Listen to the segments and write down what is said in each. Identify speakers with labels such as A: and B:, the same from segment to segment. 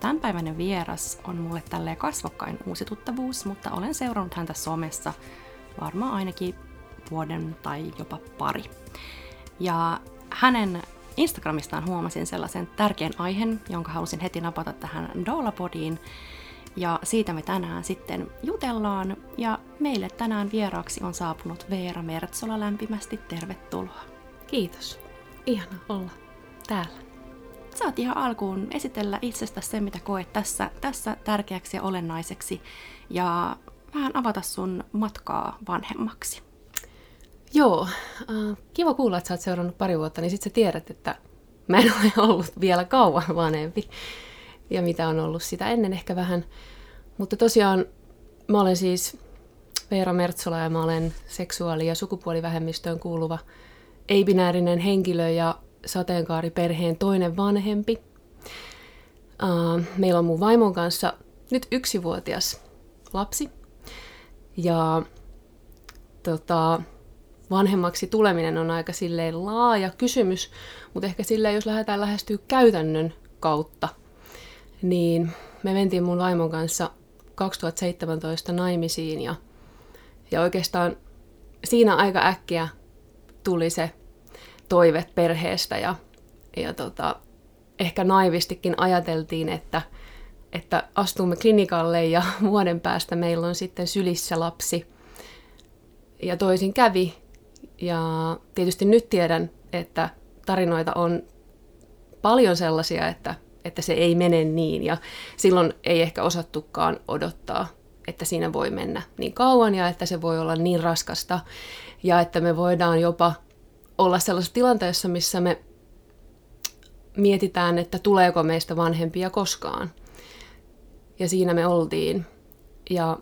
A: Tämänpäiväinen vieras on mulle tälleen kasvokkain uusi tuttavuus, mutta olen seurannut häntä somessa varmaan ainakin vuoden tai jopa pari. Ja hänen Instagramistaan huomasin sellaisen tärkeän aiheen, jonka halusin heti napata tähän Doulapodiin. Ja siitä me tänään sitten jutellaan. Ja meille tänään vieraaksi on saapunut Veera Mertsola lämpimästi. Tervetuloa.
B: Kiitos. Ihana olla täällä
A: saat ihan alkuun esitellä itsestä se, mitä koet tässä, tässä tärkeäksi ja olennaiseksi ja vähän avata sun matkaa vanhemmaksi.
B: Joo, äh, kiva kuulla, että sä oot seurannut pari vuotta, niin sit sä tiedät, että mä en ole ollut vielä kauan vanhempi. Ja mitä on ollut sitä ennen ehkä vähän. Mutta tosiaan mä olen siis Veera Mertsola ja mä olen seksuaali- ja sukupuolivähemmistöön kuuluva ei-binäärinen henkilö ja sateenkaariperheen toinen vanhempi. Uh, meillä on mun vaimon kanssa nyt yksivuotias lapsi. Ja tota, vanhemmaksi tuleminen on aika silleen laaja kysymys, mutta ehkä silleen, jos lähdetään lähestyä käytännön kautta, niin me mentiin mun vaimon kanssa 2017 naimisiin ja, ja oikeastaan siinä aika äkkiä tuli se toive perheestä ja, ja tota, ehkä naivistikin ajateltiin, että, että astumme klinikalle ja vuoden päästä meillä on sitten sylissä lapsi. Ja toisin kävi. Ja tietysti nyt tiedän, että tarinoita on paljon sellaisia, että, että se ei mene niin. Ja silloin ei ehkä osattukaan odottaa, että siinä voi mennä niin kauan ja että se voi olla niin raskasta. Ja että me voidaan jopa olla sellaisessa tilanteessa, missä me mietitään, että tuleeko meistä vanhempia koskaan. Ja siinä me oltiin. Ja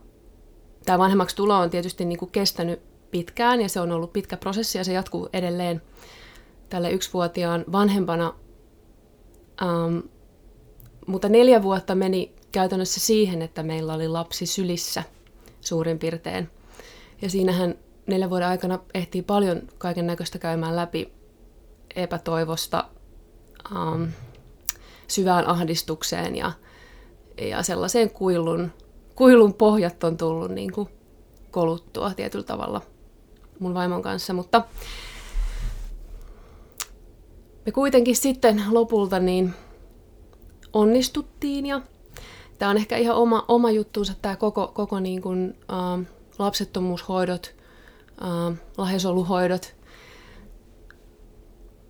B: tämä vanhemmaksi tulo on tietysti niin kuin kestänyt pitkään ja se on ollut pitkä prosessi ja se jatkuu edelleen tälle yksivuotiaan vanhempana. Um, mutta neljä vuotta meni käytännössä siihen, että meillä oli lapsi sylissä suurin piirtein. Ja siinähän neljän vuoden aikana ehtii paljon kaiken näköistä käymään läpi epätoivosta um, syvään ahdistukseen ja, ja sellaiseen kuilun, kuilun pohjat on tullut niin kuin koluttua tietyllä tavalla mun vaimon kanssa, mutta me kuitenkin sitten lopulta niin onnistuttiin ja tämä on ehkä ihan oma, oma juttuunsa tämä koko, koko niin kuin, uh, lapsettomuushoidot äh, lahjasoluhoidot.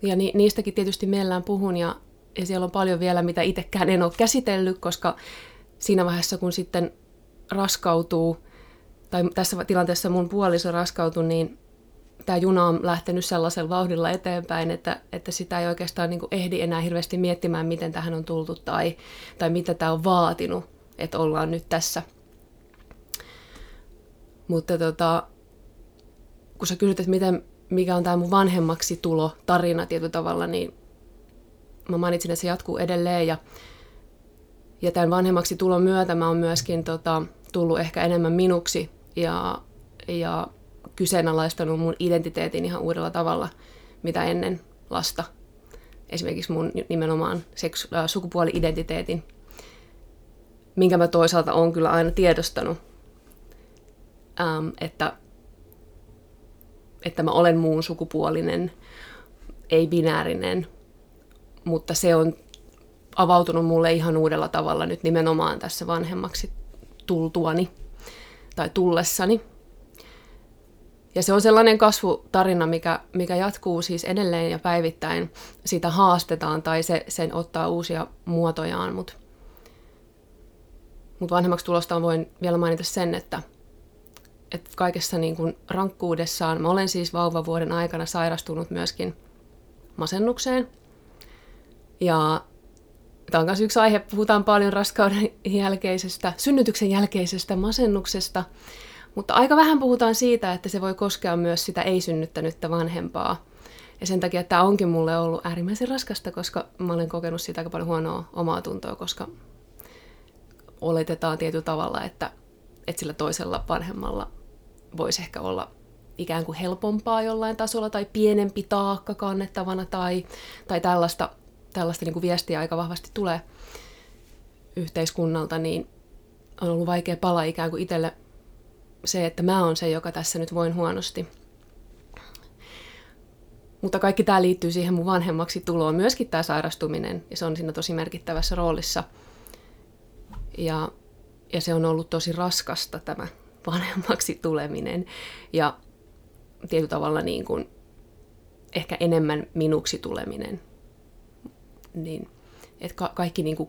B: Ja ni, niistäkin tietysti mielellään puhun ja, ja siellä on paljon vielä, mitä itsekään en ole käsitellyt, koska siinä vaiheessa, kun sitten raskautuu, tai tässä tilanteessa mun puoliso raskautui, niin tämä juna on lähtenyt sellaisella vauhdilla eteenpäin, että, että sitä ei oikeastaan niin ehdi enää hirveästi miettimään, miten tähän on tultu tai, tai mitä tämä on vaatinut, että ollaan nyt tässä. Mutta tota, kun sä kysyt, että miten, mikä on tämä mun vanhemmaksi tulo tarina tietyllä tavalla, niin mä mainitsin, että se jatkuu edelleen ja, ja tämän vanhemmaksi tulon myötä mä oon myöskin tota, tullut ehkä enemmän minuksi ja, ja kyseenalaistanut mun identiteetin ihan uudella tavalla, mitä ennen lasta. Esimerkiksi mun nimenomaan seksu- äh, sukupuoli-identiteetin, minkä mä toisaalta on kyllä aina tiedostanut, ähm, että että mä olen muun sukupuolinen, ei-binäärinen, mutta se on avautunut mulle ihan uudella tavalla nyt nimenomaan tässä vanhemmaksi tultuani tai tullessani. Ja se on sellainen kasvutarina, mikä, mikä jatkuu siis edelleen ja päivittäin. Sitä haastetaan tai se, sen ottaa uusia muotojaan, mutta mut vanhemmaksi tulosta voin vielä mainita sen, että – että kaikessa niin kuin rankkuudessaan, mä olen siis vauvavuoden aikana sairastunut myöskin masennukseen. Ja Tämä on myös yksi aihe, puhutaan paljon raskauden jälkeisestä, synnytyksen jälkeisestä masennuksesta, mutta aika vähän puhutaan siitä, että se voi koskea myös sitä ei-synnyttänyttä vanhempaa. Ja sen takia tämä onkin mulle ollut äärimmäisen raskasta, koska mä olen kokenut siitä aika paljon huonoa omaa tuntoa, koska oletetaan tietyllä tavalla, että, että sillä toisella vanhemmalla voisi ehkä olla ikään kuin helpompaa jollain tasolla tai pienempi taakka kannettavana tai, tai tällaista, tällaista niin kuin viestiä aika vahvasti tulee yhteiskunnalta, niin on ollut vaikea pala ikään kuin itselle se, että mä oon se, joka tässä nyt voin huonosti. Mutta kaikki tämä liittyy siihen mun vanhemmaksi tuloon, myöskin tämä sairastuminen, ja se on siinä tosi merkittävässä roolissa. Ja, ja se on ollut tosi raskasta tämä vanhemmaksi tuleminen. Ja tietyllä tavalla niin kuin ehkä enemmän minuksi tuleminen. Niin, että ka- kaikki niin kuin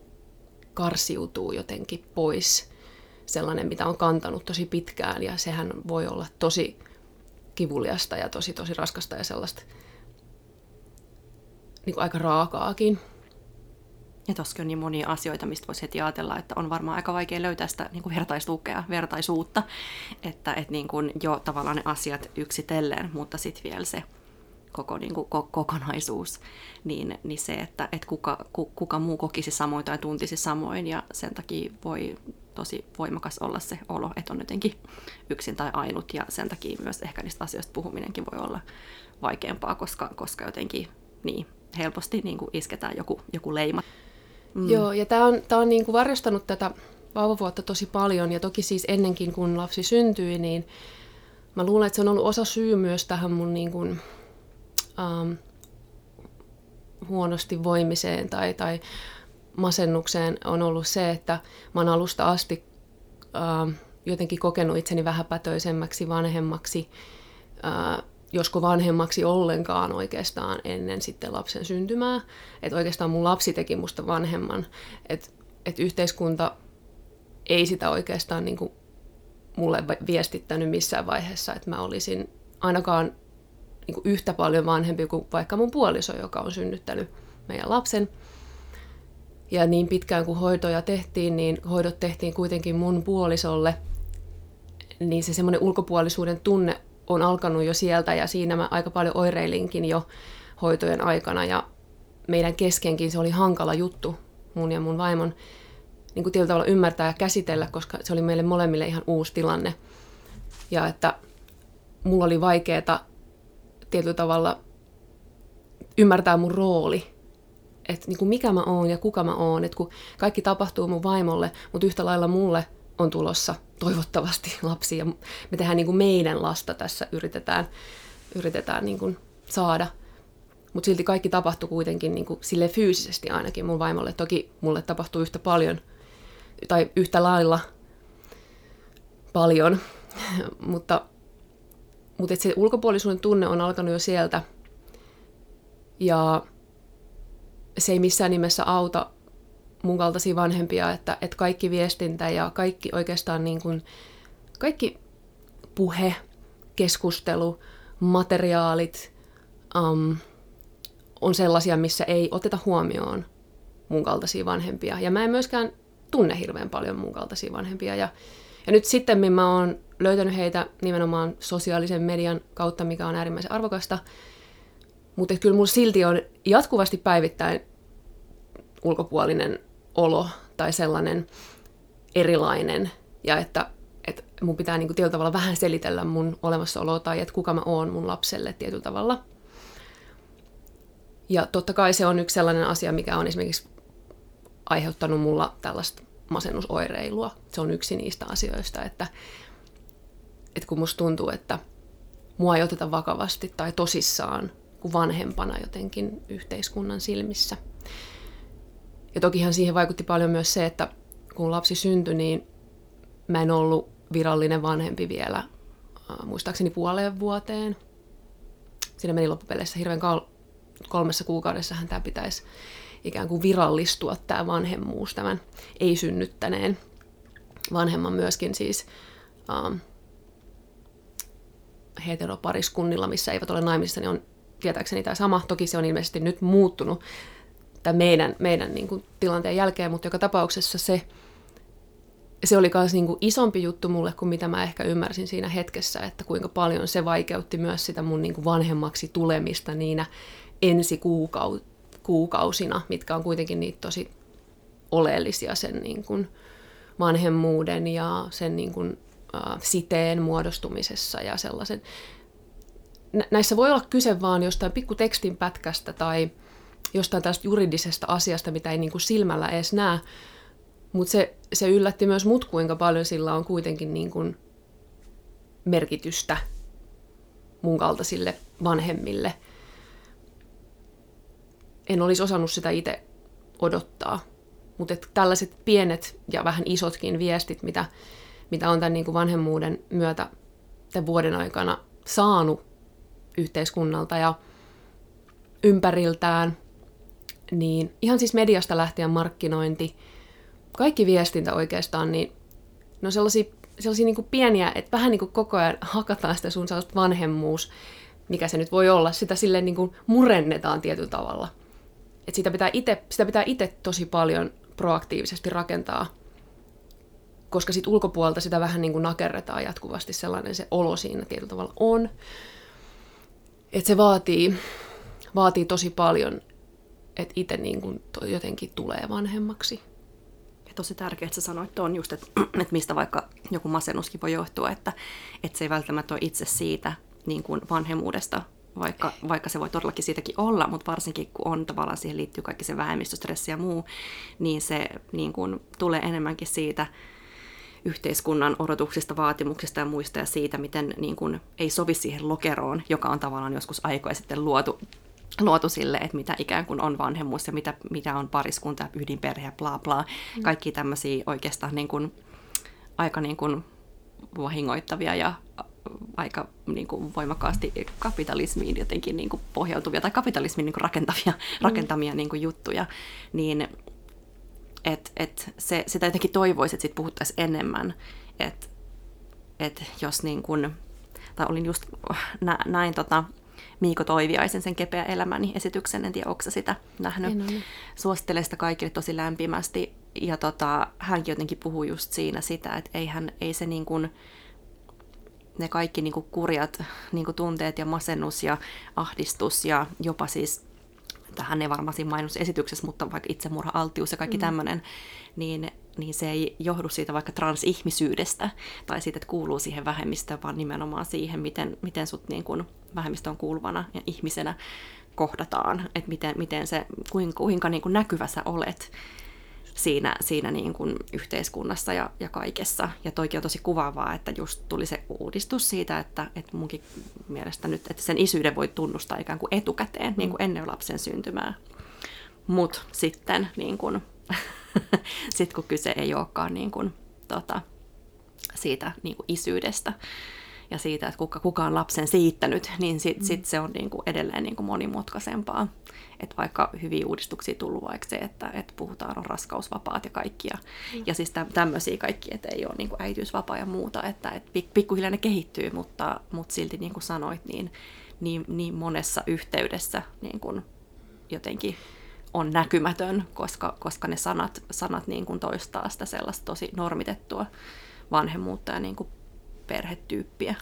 B: karsiutuu jotenkin pois sellainen, mitä on kantanut tosi pitkään ja sehän voi olla tosi kivuliasta ja tosi tosi raskasta ja sellaista niin kuin aika raakaakin.
A: Ja tossakin on niin monia asioita, mistä voisi heti ajatella, että on varmaan aika vaikea löytää sitä niin kuin vertaistukea, vertaisuutta, että, että niin kuin jo tavallaan ne asiat yksitellen, mutta sitten vielä se koko niin kuin, ko- kokonaisuus, niin, niin se, että, että kuka, ku, kuka muu kokisi samoin tai tuntisi samoin, ja sen takia voi tosi voimakas olla se olo, että on jotenkin yksin tai ainut, ja sen takia myös ehkä niistä asioista puhuminenkin voi olla vaikeampaa, koska, koska jotenkin niin, helposti niin kuin isketään joku, joku leima.
B: Mm. Joo, ja tämä on, tää on niin kuin varjostanut tätä vauvavuotta tosi paljon, ja toki siis ennenkin kun lapsi syntyi, niin mä luulen, että se on ollut osa syy myös tähän mun niin kuin, ähm, huonosti voimiseen tai, tai masennukseen on ollut se, että mä oon alusta asti ähm, jotenkin kokenut itseni vähäpätöisemmäksi, vanhemmaksi, äh, josko vanhemmaksi ollenkaan oikeastaan ennen sitten lapsen syntymää. Että oikeastaan mun lapsi teki musta vanhemman. Että et yhteiskunta ei sitä oikeastaan niin kuin mulle viestittänyt missään vaiheessa, että mä olisin ainakaan niin kuin yhtä paljon vanhempi kuin vaikka mun puoliso, joka on synnyttänyt meidän lapsen. Ja niin pitkään kuin hoitoja tehtiin, niin hoidot tehtiin kuitenkin mun puolisolle, niin se semmoinen ulkopuolisuuden tunne on alkanut jo sieltä ja siinä mä aika paljon oireilinkin jo hoitojen aikana ja meidän keskenkin se oli hankala juttu mun ja mun vaimon niin kuin tietyllä tavalla ymmärtää ja käsitellä, koska se oli meille molemmille ihan uusi tilanne. Ja että mulla oli vaikeaa tietyllä tavalla ymmärtää mun rooli, että niin kuin mikä mä oon ja kuka mä oon, että kun kaikki tapahtuu mun vaimolle, mutta yhtä lailla mulle on tulossa toivottavasti lapsi ja me tehdään niin kuin meidän lasta tässä, yritetään, yritetään niin kuin saada. Mutta silti kaikki tapahtui kuitenkin niin kuin sille fyysisesti ainakin mun vaimolle. Toki mulle tapahtuu yhtä paljon tai yhtä lailla paljon, mutta, mutta se ulkopuolisuuden tunne on alkanut jo sieltä. Ja se ei missään nimessä auta mun kaltaisia vanhempia, että, että kaikki viestintä ja kaikki oikeastaan niin kuin, kaikki puhe, keskustelu, materiaalit um, on sellaisia, missä ei oteta huomioon mun kaltaisia vanhempia. Ja mä en myöskään tunne hirveän paljon mun kaltaisia vanhempia. Ja, ja nyt sitten mä oon löytänyt heitä nimenomaan sosiaalisen median kautta, mikä on äärimmäisen arvokasta. Mutta kyllä mulla silti on jatkuvasti päivittäin ulkopuolinen olo tai sellainen erilainen ja että, että mun pitää niin kuin tietyllä tavalla vähän selitellä mun olemassaoloa tai että kuka mä oon mun lapselle tietyllä tavalla. Ja totta kai se on yksi sellainen asia, mikä on esimerkiksi aiheuttanut mulla tällaista masennusoireilua. Se on yksi niistä asioista, että, että kun musta tuntuu, että mua ei oteta vakavasti tai tosissaan kuin vanhempana jotenkin yhteiskunnan silmissä – ja tokihan siihen vaikutti paljon myös se, että kun lapsi syntyi, niin mä en ollut virallinen vanhempi vielä äh, muistaakseni puoleen vuoteen. Siinä meni loppupeleissä hirveän kal- kolmessa kuukaudessahan tämä pitäisi ikään kuin virallistua tämä vanhemmuus tämän ei-synnyttäneen vanhemman myöskin siis ähm, heteropariskunnilla, missä eivät ole naimisissa, niin on tietääkseni tämä sama. Toki se on ilmeisesti nyt muuttunut tämän meidän, meidän niin kuin, tilanteen jälkeen, mutta joka tapauksessa se, se oli myös niin kuin isompi juttu mulle kuin mitä mä ehkä ymmärsin siinä hetkessä, että kuinka paljon se vaikeutti myös sitä mun niin kuin vanhemmaksi tulemista niinä ensi kuukausina, mitkä on kuitenkin niitä tosi oleellisia sen niin kuin vanhemmuuden ja sen niin kuin, äh, siteen muodostumisessa ja sellaisen. Näissä voi olla kyse vaan jostain pikku tekstin pätkästä tai jostain tästä juridisesta asiasta, mitä ei niin kuin silmällä edes näe, mutta se, se yllätti myös mut, kuinka paljon sillä on kuitenkin niin kuin merkitystä mun kaltaisille vanhemmille. En olisi osannut sitä itse odottaa. Mutta tällaiset pienet ja vähän isotkin viestit, mitä, mitä on tämän niin kuin vanhemmuuden myötä tämän vuoden aikana saanut yhteiskunnalta ja ympäriltään, niin ihan siis mediasta lähtien markkinointi, kaikki viestintä oikeastaan, niin ne on sellaisia, sellaisia niin kuin pieniä, että vähän niin kuin koko ajan hakataan sitä sun sellaista vanhemmuus, mikä se nyt voi olla, sitä silleen niin kuin murennetaan tietyllä tavalla. Että sitä pitää itse, sitä pitää itse tosi paljon proaktiivisesti rakentaa, koska sit ulkopuolelta sitä vähän niin kuin nakerretaan jatkuvasti sellainen se olo siinä tietyllä tavalla on. Että se vaatii, vaatii tosi paljon, että itse niin kuin jotenkin tulee vanhemmaksi.
A: Ja tosi tärkeää, että sä sanoit tuon just, että, että mistä vaikka joku masennuskin voi johtua, että, että se ei välttämättä ole itse siitä niin kuin vanhemmuudesta, vaikka, vaikka se voi todellakin siitäkin olla, mutta varsinkin kun on tavallaan siihen liittyy kaikki se vähemmistöstressi ja muu, niin se niin kuin, tulee enemmänkin siitä yhteiskunnan odotuksista, vaatimuksista ja muista ja siitä, miten niin kuin, ei sovi siihen lokeroon, joka on tavallaan joskus aikoja sitten luotu, luotu sille, että mitä ikään kuin on vanhemmuus ja mitä, mitä on pariskunta ydinperhe ja bla bla. Mm. Kaikki tämmöisiä oikeastaan niin kuin, aika niin kuin vahingoittavia ja aika niin kuin voimakkaasti kapitalismiin jotenkin niin kuin pohjautuvia tai kapitalismin niin kuin rakentavia, mm. rakentamia niin kuin juttuja, niin et, et se, sitä jotenkin toivoisi, että siitä puhuttaisiin enemmän, että et jos niin kuin, tai olin just nä, näin tota, Miiko Toiviaisen sen Kepeä elämäni esityksen, en tiedä, onko sitä nähnyt. Suosittelen sitä kaikille tosi lämpimästi. Ja tota, hänkin jotenkin puhuu just siinä sitä, että eihän, ei se niin kuin, ne kaikki niin kuin kurjat niin kuin tunteet ja masennus ja ahdistus ja jopa siis, tähän ei varmasti mainosesityksessä, mutta vaikka itsemurha-altius ja kaikki mm. tämmöinen, niin, niin se ei johdu siitä vaikka transihmisyydestä tai siitä, että kuuluu siihen vähemmistöön, vaan nimenomaan siihen, miten, miten sut niin kuin vähemmistöön kuuluvana ja ihmisenä kohdataan, että miten, miten se, kuinka, kuinka niin kuin näkyvä sä olet siinä, siinä niin kuin yhteiskunnassa ja, ja kaikessa. Ja toikin on tosi kuvaavaa, että just tuli se uudistus siitä, että, että munkin mielestä nyt, että sen isyyden voi tunnustaa ikään kuin etukäteen, mm. niin kuin ennen lapsen syntymää. Mutta sitten niin kuin, sit kun kyse ei olekaan niin kuin, tota, siitä niin kuin isyydestä, ja siitä, että kuka, kuka on lapsen siittänyt, niin sitten sit se on niin kuin edelleen niin kuin monimutkaisempaa. Että vaikka hyviä uudistuksia tullut vaikka se, että, että puhutaan on raskausvapaat ja kaikkia. Mm. Ja siis tämmöisiä kaikki, että ei ole niin kuin äitiysvapaa ja muuta, että, että pikkuhiljaa ne kehittyy, mutta, mutta silti niin kuin sanoit, niin, niin, niin monessa yhteydessä niin kuin jotenkin on näkymätön, koska, koska ne sanat, sanat niin kuin toistaa sitä sellaista tosi normitettua vanhemmuutta ja niin kuin perhetyyppiä.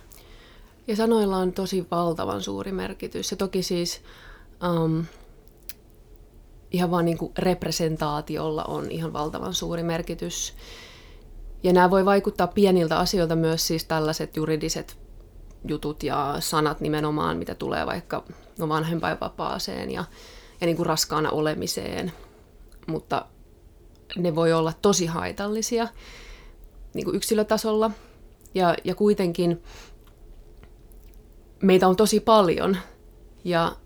B: Ja sanoilla on tosi valtavan suuri merkitys. Ja toki siis um, ihan vaan niin kuin representaatiolla on ihan valtavan suuri merkitys. Ja nämä voi vaikuttaa pieniltä asioilta myös siis tällaiset juridiset jutut ja sanat nimenomaan, mitä tulee vaikka no vanhempainvapaaseen ja, ja niin kuin raskaana olemiseen. Mutta ne voi olla tosi haitallisia niin kuin yksilötasolla – ja, ja kuitenkin meitä on tosi paljon. Ja,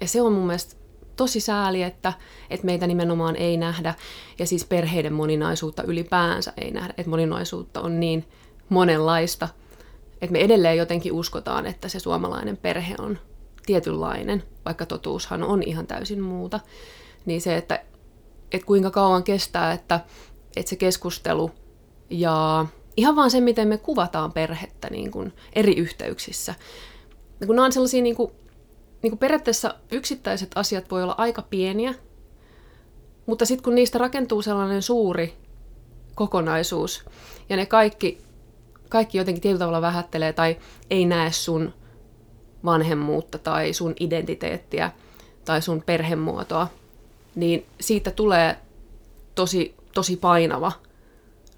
B: ja se on mun mielestä tosi sääli, että, että meitä nimenomaan ei nähdä. Ja siis perheiden moninaisuutta ylipäänsä ei nähdä. Että moninaisuutta on niin monenlaista, että me edelleen jotenkin uskotaan, että se suomalainen perhe on tietynlainen, vaikka totuushan on ihan täysin muuta. Niin se, että, että kuinka kauan kestää, että, että se keskustelu ja ihan vaan se, miten me kuvataan perhettä niin kuin eri yhteyksissä. Ja kun nämä on sellaisia niin kuin, niin kuin periaatteessa yksittäiset asiat voi olla aika pieniä, Mutta sitten kun niistä rakentuu sellainen suuri kokonaisuus, ja ne kaikki, kaikki jotenkin tietyllä tavalla vähättelee tai ei näe sun vanhemmuutta tai sun identiteettiä tai sun perhemuotoa, niin siitä tulee tosi, tosi painava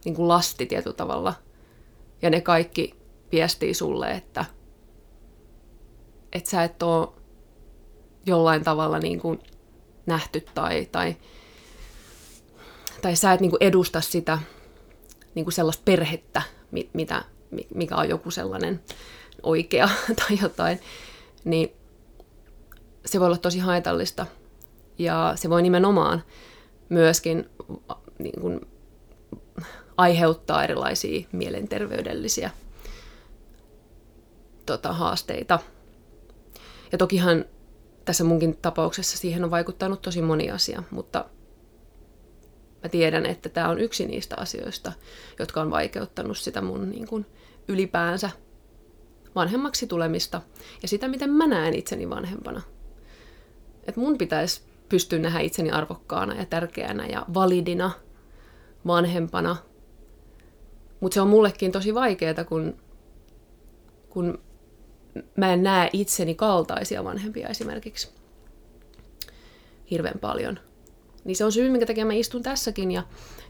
B: niin kuin lasti tietyllä tavalla. Ja ne kaikki viestii sulle, että, että sä et ole jollain tavalla niin kuin nähty tai, tai, tai sä et niin kuin edusta sitä niin kuin sellaista perhettä, mitä, mikä on joku sellainen oikea tai jotain, niin se voi olla tosi haitallista. Ja se voi nimenomaan myöskin niin kuin, aiheuttaa erilaisia mielenterveydellisiä tota, haasteita. Ja tokihan tässä munkin tapauksessa siihen on vaikuttanut tosi moni asia, mutta mä tiedän, että tämä on yksi niistä asioista, jotka on vaikeuttanut sitä mun niin kuin, ylipäänsä vanhemmaksi tulemista ja sitä, miten mä näen itseni vanhempana. Et mun pitäisi pystyä nähdä itseni arvokkaana ja tärkeänä ja validina vanhempana. Mutta se on mullekin tosi vaikeaa, kun, kun mä en näe itseni kaltaisia vanhempia esimerkiksi hirveän paljon. Niin se on syy, minkä takia mä istun tässäkin ja,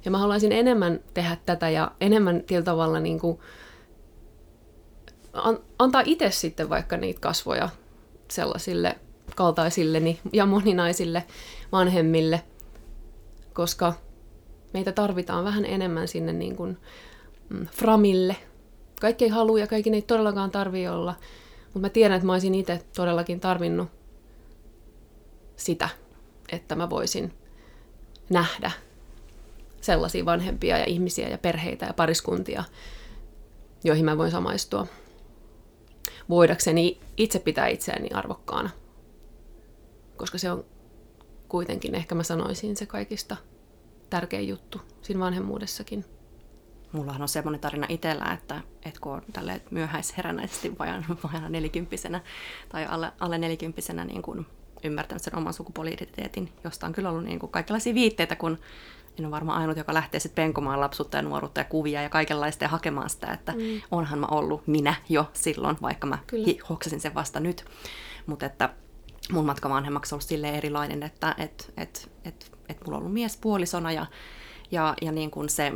B: ja mä haluaisin enemmän tehdä tätä ja enemmän tietyllä tavalla niin kuin, an, antaa itse sitten vaikka niitä kasvoja sellaisille kaltaisilleni ja moninaisille vanhemmille, koska meitä tarvitaan vähän enemmän sinne niin kuin, mm, framille. Kaikki ei halua ja kaikki ei todellakaan tarvi olla, mutta mä tiedän, että mä olisin itse todellakin tarvinnut sitä, että mä voisin nähdä sellaisia vanhempia ja ihmisiä ja perheitä ja pariskuntia, joihin mä voin samaistua. Voidakseni itse pitää itseäni arvokkaana. Koska se on kuitenkin, ehkä mä sanoisin, se kaikista tärkein juttu siinä vanhemmuudessakin.
A: Mullahan on semmoinen tarina itsellä, että, että kun on tälle myöhäisherännäisesti vajana, vajana nelikymppisenä tai alle, alle nelikymppisenä niin kun ymmärtänyt sen oman sukupuoli-identiteetin, josta on kyllä ollut niin kuin kaikenlaisia viitteitä, kun en ole varmaan ainut, joka lähtee sitten penkomaan lapsuutta ja nuoruutta ja kuvia ja kaikenlaista ja hakemaan sitä, että mm. onhan mä ollut minä jo silloin, vaikka mä Kyllä. hoksasin sen vasta nyt. Mutta että mun matka vanhemmaksi on ollut silleen erilainen, että et, et, et, et mulla on ollut mies puolisona ja, ja, ja niin kuin se,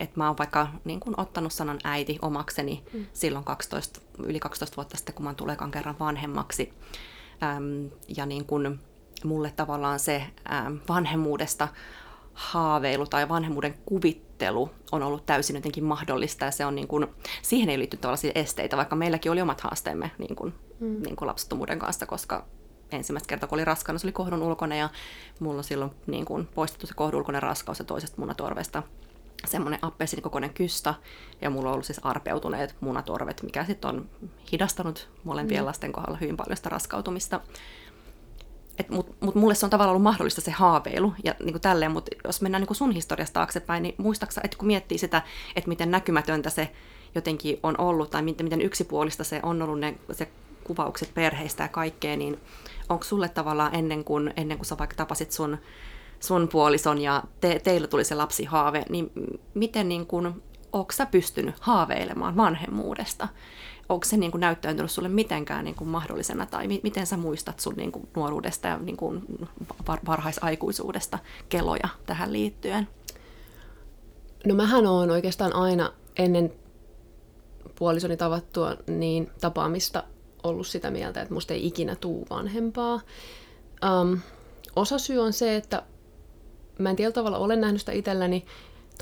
A: että mä oon vaikka niin kuin ottanut sanan äiti omakseni mm. silloin 12, yli 12 vuotta sitten, kun mä tulekaan kerran vanhemmaksi. Äm, ja niin kuin mulle tavallaan se äm, vanhemmuudesta haaveilu tai vanhemmuuden kuvittelu on ollut täysin jotenkin mahdollista ja se on niin kuin, siihen ei liitty tällaisia esteitä, vaikka meilläkin oli omat haasteemme niin kuin, mm. niin kuin lapsettomuuden kanssa, koska ensimmäistä kertaa, kun oli raskaana, se oli kohdun ulkona ja mulla on silloin niin kuin, poistettu se kohdun ulkoinen raskaus ja toisesta munatorvesta semmoinen appelsiinikokoinen kystä, ja mulla on ollut siis arpeutuneet munatorvet, mikä sitten on hidastanut molempien mm. lasten kohdalla hyvin paljon sitä raskautumista. Mutta mut mulle se on tavallaan ollut mahdollista se haaveilu, ja niin kuin tälleen, mutta jos mennään niin kuin sun historiasta taaksepäin, niin muistaksa, että kun miettii sitä, että miten näkymätöntä se jotenkin on ollut, tai miten, miten yksipuolista se on ollut ne, se kuvaukset perheistä ja kaikkea, niin onko sulle tavallaan ennen kuin, ennen kuin sä vaikka tapasit sun, sun puolison ja te, teillä tuli se lapsihaave, niin miten niin kuin, onko sä pystynyt haaveilemaan vanhemmuudesta? Onko se niin kuin näyttäytynyt sulle mitenkään niin kuin mahdollisena tai mi- miten sä muistat sun niin kuin nuoruudesta ja niin kuin var- varhaisaikuisuudesta keloja tähän liittyen?
B: No mähän on oikeastaan aina ennen puolisoni tavattua niin tapaamista ollut sitä mieltä, että musta ei ikinä tuu vanhempaa. Um, osa syy on se, että mä en tietyllä tavalla ole nähnyt sitä itselläni.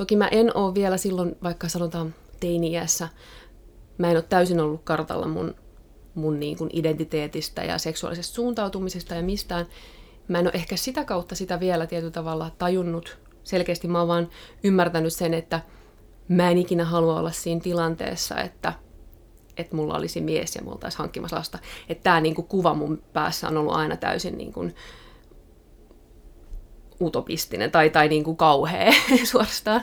B: Toki mä en ole vielä silloin, vaikka sanotaan teini-iässä, mä en ole täysin ollut kartalla mun, mun niin kuin identiteetistä ja seksuaalisesta suuntautumisesta ja mistään. Mä en ole ehkä sitä kautta sitä vielä tietyllä tavalla tajunnut. Selkeästi mä oon vaan ymmärtänyt sen, että mä en ikinä halua olla siinä tilanteessa, että – että mulla olisi mies ja mulla oltaisiin hankkimassa lasta. Että tämä niinku kuva mun päässä on ollut aina täysin niinku utopistinen tai, tai niinku kauhea suorastaan.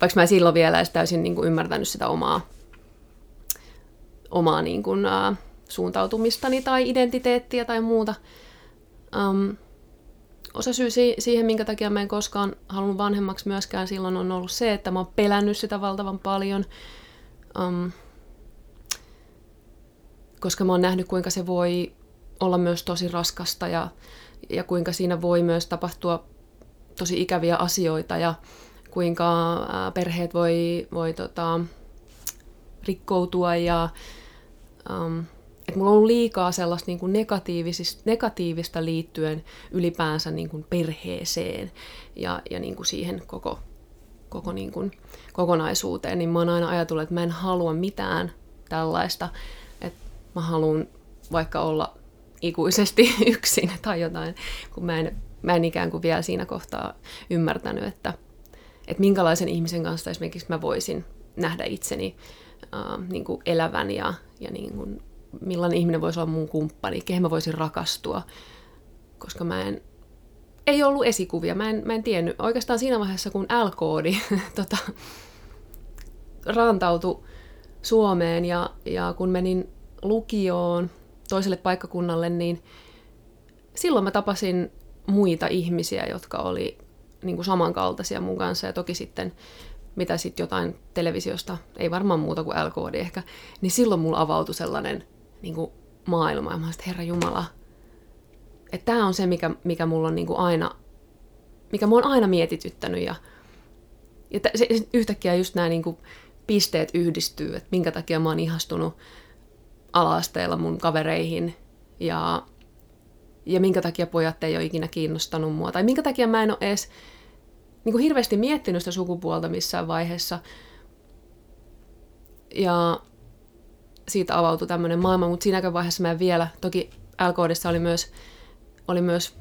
B: Vaikka mä silloin vielä edes täysin niinku ymmärtänyt sitä omaa, omaa niinku, uh, suuntautumistani tai identiteettiä tai muuta. Um, osa syy siihen, minkä takia mä en koskaan halunnut vanhemmaksi myöskään silloin, on ollut se, että mä oon pelännyt sitä valtavan paljon. Um, koska mä oon nähnyt, kuinka se voi olla myös tosi raskasta ja, ja kuinka siinä voi myös tapahtua tosi ikäviä asioita ja kuinka perheet voi, voi tota, rikkoutua ja um, että mulla on ollut liikaa sellaista niin kuin negatiivista liittyen ylipäänsä niin kuin perheeseen ja, ja niin kuin siihen koko, koko niin kuin kokonaisuuteen, niin mä oon aina ajatellut, että mä en halua mitään tällaista, että mä haluan vaikka olla ikuisesti yksin tai jotain, kun mä en, mä en ikään kuin vielä siinä kohtaa ymmärtänyt, että, että minkälaisen ihmisen kanssa esimerkiksi mä voisin nähdä itseni äh, niin kuin elävän ja, ja niin kuin millainen ihminen voisi olla mun kumppani, kehen mä voisin rakastua, koska mä en, ei ollut esikuvia, mä en, mä en tiennyt. Oikeastaan siinä vaiheessa, kun L-koodi tota, rantautui Suomeen ja, ja kun menin lukioon toiselle paikkakunnalle, niin silloin mä tapasin muita ihmisiä, jotka oli niin kuin samankaltaisia mun kanssa ja toki sitten mitä sitten jotain televisiosta, ei varmaan muuta kuin LKD ehkä, niin silloin mulla avautui sellainen niin kuin maailma. Ja mä että Herra Jumala, että tämä on se, mikä, mikä mulla on niin kuin aina, mikä mua on aina mietityttänyt. Ja, ja t- se, yhtäkkiä just nämä niin kuin pisteet yhdistyy, että minkä takia mä oon ihastunut alaasteella mun kavereihin ja, ja minkä takia pojat ei ole ikinä kiinnostanut mua. Tai minkä takia mä en ole edes niin kuin hirveästi miettinyt sitä sukupuolta missään vaiheessa. Ja siitä avautui tämmöinen maailma, mutta siinäkään vaiheessa mä en vielä, toki LKDssa oli myös, oli myös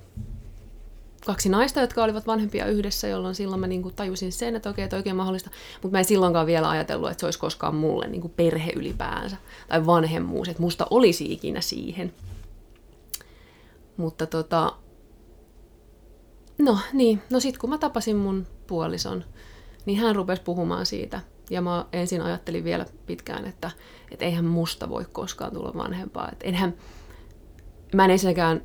B: kaksi naista, jotka olivat vanhempia yhdessä, jolloin silloin mä niinku tajusin sen, että okei, että oikein mahdollista, mutta mä en silloinkaan vielä ajatellut, että se olisi koskaan mulle niinku perhe ylipäänsä tai vanhemmuus, että musta olisi ikinä siihen. Mutta tota, no niin, no sit kun mä tapasin mun puolison, niin hän rupesi puhumaan siitä – ja mä ensin ajattelin vielä pitkään, että, että eihän musta voi koskaan tulla vanhempaa. Että enhän, mä en ensinnäkään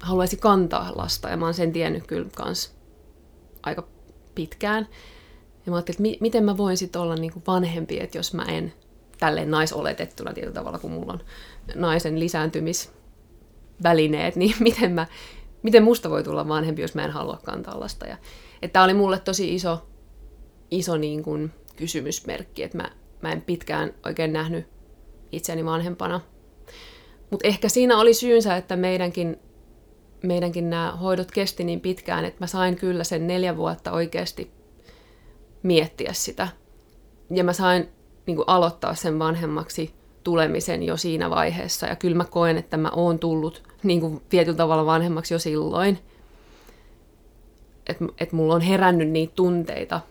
B: haluaisi kantaa lasta, ja mä oon sen tiennyt kyllä kans aika pitkään. Ja mä ajattelin, että mi- miten mä voin sitten olla niinku vanhempi, että jos mä en tälleen naisoletettuna tietyllä tavalla, kun mulla on naisen lisääntymisvälineet, niin miten, mä, miten musta voi tulla vanhempi, jos mä en halua kantaa lasta. Ja, että tämä oli mulle tosi iso, iso niin kuin, kysymysmerkki, että mä, mä en pitkään oikein nähnyt itseni vanhempana. Mutta ehkä siinä oli syynsä, että meidänkin, meidänkin nämä hoidot kesti niin pitkään, että mä sain kyllä sen neljä vuotta oikeasti miettiä sitä. Ja mä sain niin kuin, aloittaa sen vanhemmaksi tulemisen jo siinä vaiheessa. Ja kyllä mä koen, että mä oon tullut niin kuin, tietyllä tavalla vanhemmaksi jo silloin. Että et mulla on herännyt niitä tunteita –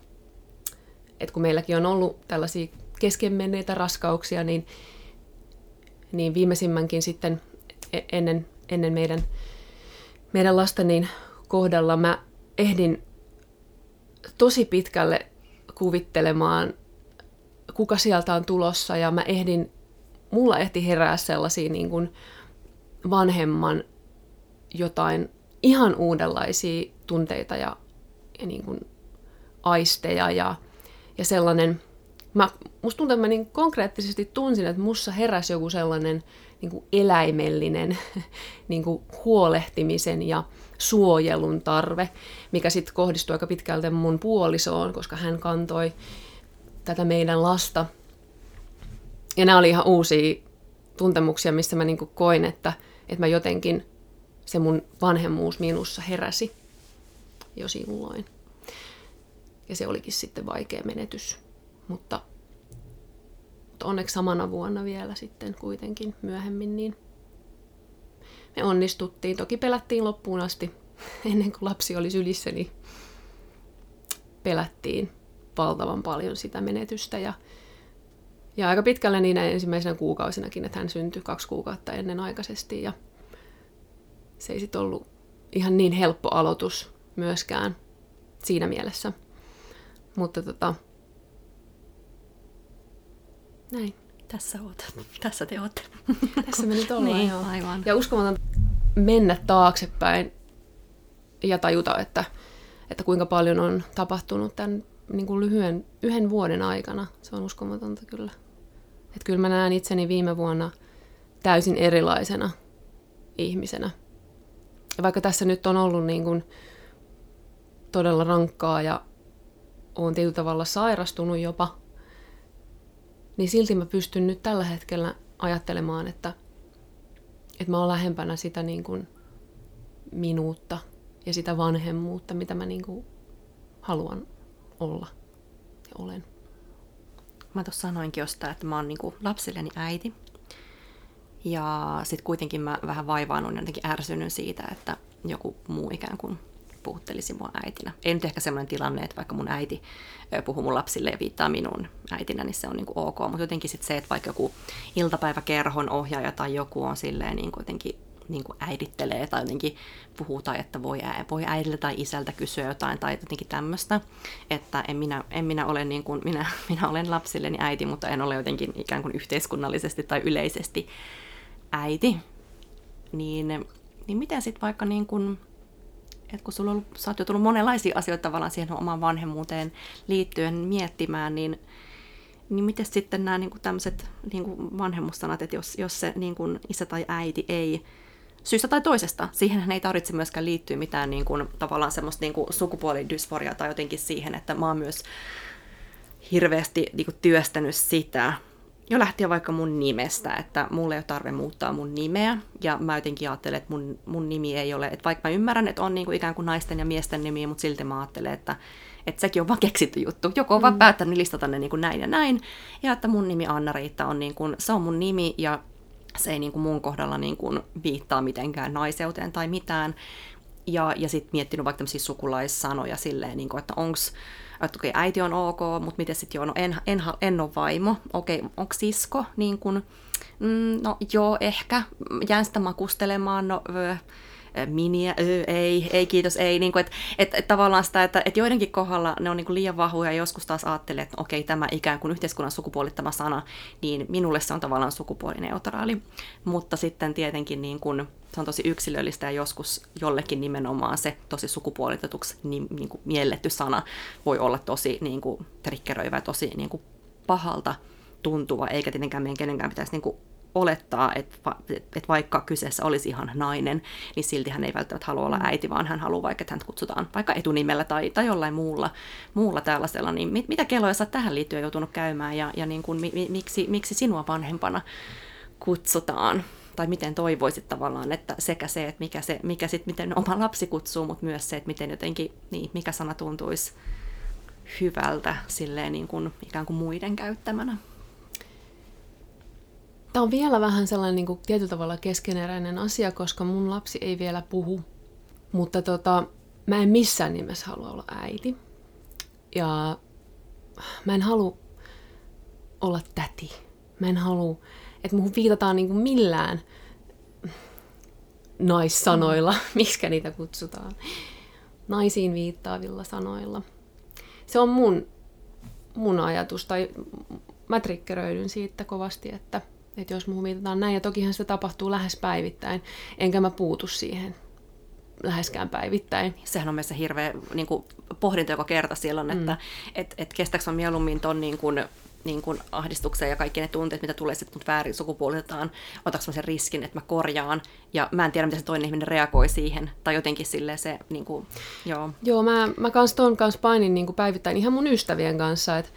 B: että kun meilläkin on ollut tällaisia keskenmenneitä raskauksia, niin, niin viimeisimmänkin sitten e-, ennen, ennen meidän, meidän lasta niin kohdalla mä ehdin tosi pitkälle kuvittelemaan, kuka sieltä on tulossa ja mä ehdin, mulla ehti herää sellaisia niin kuin vanhemman jotain ihan uudenlaisia tunteita ja, ja niin kuin aisteja ja ja sellainen, mä, musta tuntuu, että mä niin konkreettisesti tunsin, että mussa heräsi joku sellainen niin kuin eläimellinen niin kuin huolehtimisen ja suojelun tarve, mikä sitten kohdistui aika pitkälti mun puolisoon, koska hän kantoi tätä meidän lasta. Ja nämä oli ihan uusia tuntemuksia, missä mä niin kuin koin, että, että mä jotenkin se mun vanhemmuus minussa heräsi jo silloin. Ja se olikin sitten vaikea menetys. Mutta, mutta onneksi samana vuonna vielä sitten kuitenkin myöhemmin, niin me onnistuttiin. Toki pelättiin loppuun asti, ennen kuin lapsi oli sylissä, niin pelättiin valtavan paljon sitä menetystä. Ja, ja aika pitkälle niin ensimmäisenä kuukausinakin, että hän syntyi kaksi kuukautta ennen aikaisesti. Ja se ei sitten ollut ihan niin helppo aloitus myöskään siinä mielessä. Mutta tota, näin.
A: Tässä oot. Tässä te ootte.
B: Tässä me nyt ollaan,
A: niin,
B: joo.
A: Aivan.
B: Ja uskomaton mennä taaksepäin ja tajuta, että, että kuinka paljon on tapahtunut tämän niin kuin lyhyen, yhden vuoden aikana. Se on uskomatonta kyllä. Että kyllä mä näen itseni viime vuonna täysin erilaisena ihmisenä. Ja vaikka tässä nyt on ollut niin kuin todella rankkaa ja on tietyllä tavalla sairastunut jopa, niin silti mä pystyn nyt tällä hetkellä ajattelemaan, että, että mä oon lähempänä sitä niin kuin minuutta ja sitä vanhemmuutta, mitä mä niin kuin haluan olla ja olen.
A: Mä tuossa sanoinkin jostain, että mä oon niin lapsilleni äiti. Ja sitten kuitenkin mä vähän vaivaannut jotenkin ärsynyt siitä, että joku muu ikään kuin puhuttelisi mua äitinä. Ei nyt ehkä sellainen tilanne, että vaikka mun äiti puhuu mun lapsille ja viittaa minun äitinä, niin se on niin kuin ok. Mutta jotenkin sitten se, että vaikka joku iltapäiväkerhon ohjaaja tai joku on silleen niin kuin jotenkin niin kuin äidittelee tai jotenkin puhuu tai että voi, voi äidiltä tai isältä kysyä jotain tai jotenkin tämmöistä, että en minä, en minä ole niin kuin, minä, minä olen lapsilleni äiti, mutta en ole jotenkin ikään kuin yhteiskunnallisesti tai yleisesti äiti, niin, niin miten sitten vaikka niin kuin, että kun sulla on ollut, sä oot jo tullut monenlaisia asioita tavallaan siihen omaan vanhemmuuteen liittyen miettimään, niin, niin miten sitten nämä niin tämmöiset niin vanhemmussanat, että jos, jos se niin kuin isä tai äiti ei syystä tai toisesta. Siihen ei tarvitse myöskään liittyä mitään niin kuin, tavallaan semmoista niin kuin sukupuolidysforiaa tai jotenkin siihen, että mä oon myös hirveästi niin kuin, työstänyt sitä, jo lähtien vaikka mun nimestä, että mulle ei ole tarve muuttaa mun nimeä, ja mä jotenkin ajattelen, että mun, mun nimi ei ole, että vaikka mä ymmärrän, että on niin kuin ikään kuin naisten ja miesten nimi, mutta silti mä ajattelen, että, että sekin on vaan keksitty juttu. Joku on mm. vaan päättänyt listata ne niin kuin näin ja näin, ja että mun nimi Anna-Riitta on, niin kuin, se on mun nimi, ja se ei niin kuin mun kohdalla niin kuin viittaa mitenkään naiseuteen tai mitään. Ja, ja sitten miettinyt vaikka tämmöisiä sukulaissanoja silleen, niin kuin, että onks, että okei, äiti on ok, mutta miten sitten joo, no en, en, en ole vaimo, okei, onko sisko, niin kuin, mm, no joo, ehkä, jään sitä makustelemaan, no öö, miniä, öö, ei, ei kiitos, ei. Niin kuin, et, et, et, tavallaan sitä, että et joidenkin kohdalla ne on niin kuin liian vahvoja ja joskus taas ajattelee, että okei, tämä ikään kuin yhteiskunnan sukupuolittama sana, niin minulle se on tavallaan sukupuolineutraali. Mutta sitten tietenkin niin kuin, se on tosi yksilöllistä ja joskus jollekin nimenomaan se tosi sukupuolitetuksi niin, niin kuin mielletty sana voi olla tosi niin kuin, triggeröivä ja tosi niin kuin, pahalta tuntuva, eikä tietenkään meidän kenenkään pitäisi niin kuin, olettaa, että, va, että vaikka kyseessä olisi ihan nainen, niin silti hän ei välttämättä halua olla mm. äiti, vaan hän haluaa vaikka, että hän kutsutaan vaikka etunimellä tai, tai jollain muulla, muulla tällaisella. Niin mit, mitä kelloja sä tähän liittyen joutunut käymään ja, ja niin kuin, mi, miksi, miksi sinua vanhempana kutsutaan? Tai miten toivoisit tavallaan, että sekä se, että mikä, se, mikä sit, miten oma lapsi kutsuu, mutta myös se, että miten jotenkin, niin, mikä sana tuntuisi hyvältä silleen niin kuin, ikään kuin muiden käyttämänä.
B: Tämä on vielä vähän sellainen niin kuin, tietyllä tavalla keskeneräinen asia, koska mun lapsi ei vielä puhu. Mutta tota, mä en missään nimessä halua olla äiti. Ja mä en halua olla täti. Mä en halua, että muhun viitataan niin kuin millään naissanoilla, mm. miksi niitä kutsutaan. Naisiin viittaavilla sanoilla. Se on mun, mun ajatus, tai mä triggeröidyn siitä kovasti, että – että jos muuhun viitataan näin, ja tokihan se tapahtuu lähes päivittäin, enkä mä puutu siihen läheskään päivittäin.
A: Sehän on mielestäni hirveä niin kuin, pohdinta joka kerta silloin, että mm. et, et kestääkö mä mieluummin ton niin kuin, niin kuin ahdistuksen ja kaikki ne tunteet, mitä tulee sitten mut väärin sukupuolitetaan, otaks mä sen riskin, että mä korjaan, ja mä en tiedä, miten se toinen ihminen reagoi siihen, tai jotenkin silleen se, niin kuin, joo.
B: Joo, mä, mä kans ton kanssa painin niin kuin päivittäin ihan mun ystävien kanssa, että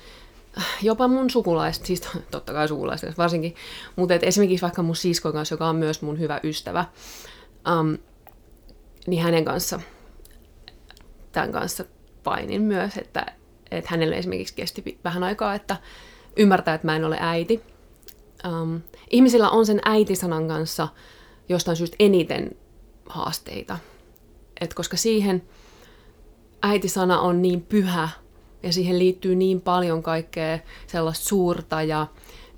B: jopa mun sukulaiset, siis totta kai sukulaiset varsinkin, mutta et esimerkiksi vaikka mun siskon kanssa, joka on myös mun hyvä ystävä, um, niin hänen kanssa, tämän kanssa painin myös, että, että hänelle esimerkiksi kesti vähän aikaa, että ymmärtää, että mä en ole äiti. Um, ihmisillä on sen äitisanan kanssa jostain syystä eniten haasteita, Et koska siihen äitisana on niin pyhä ja siihen liittyy niin paljon kaikkea sellaista suurta ja,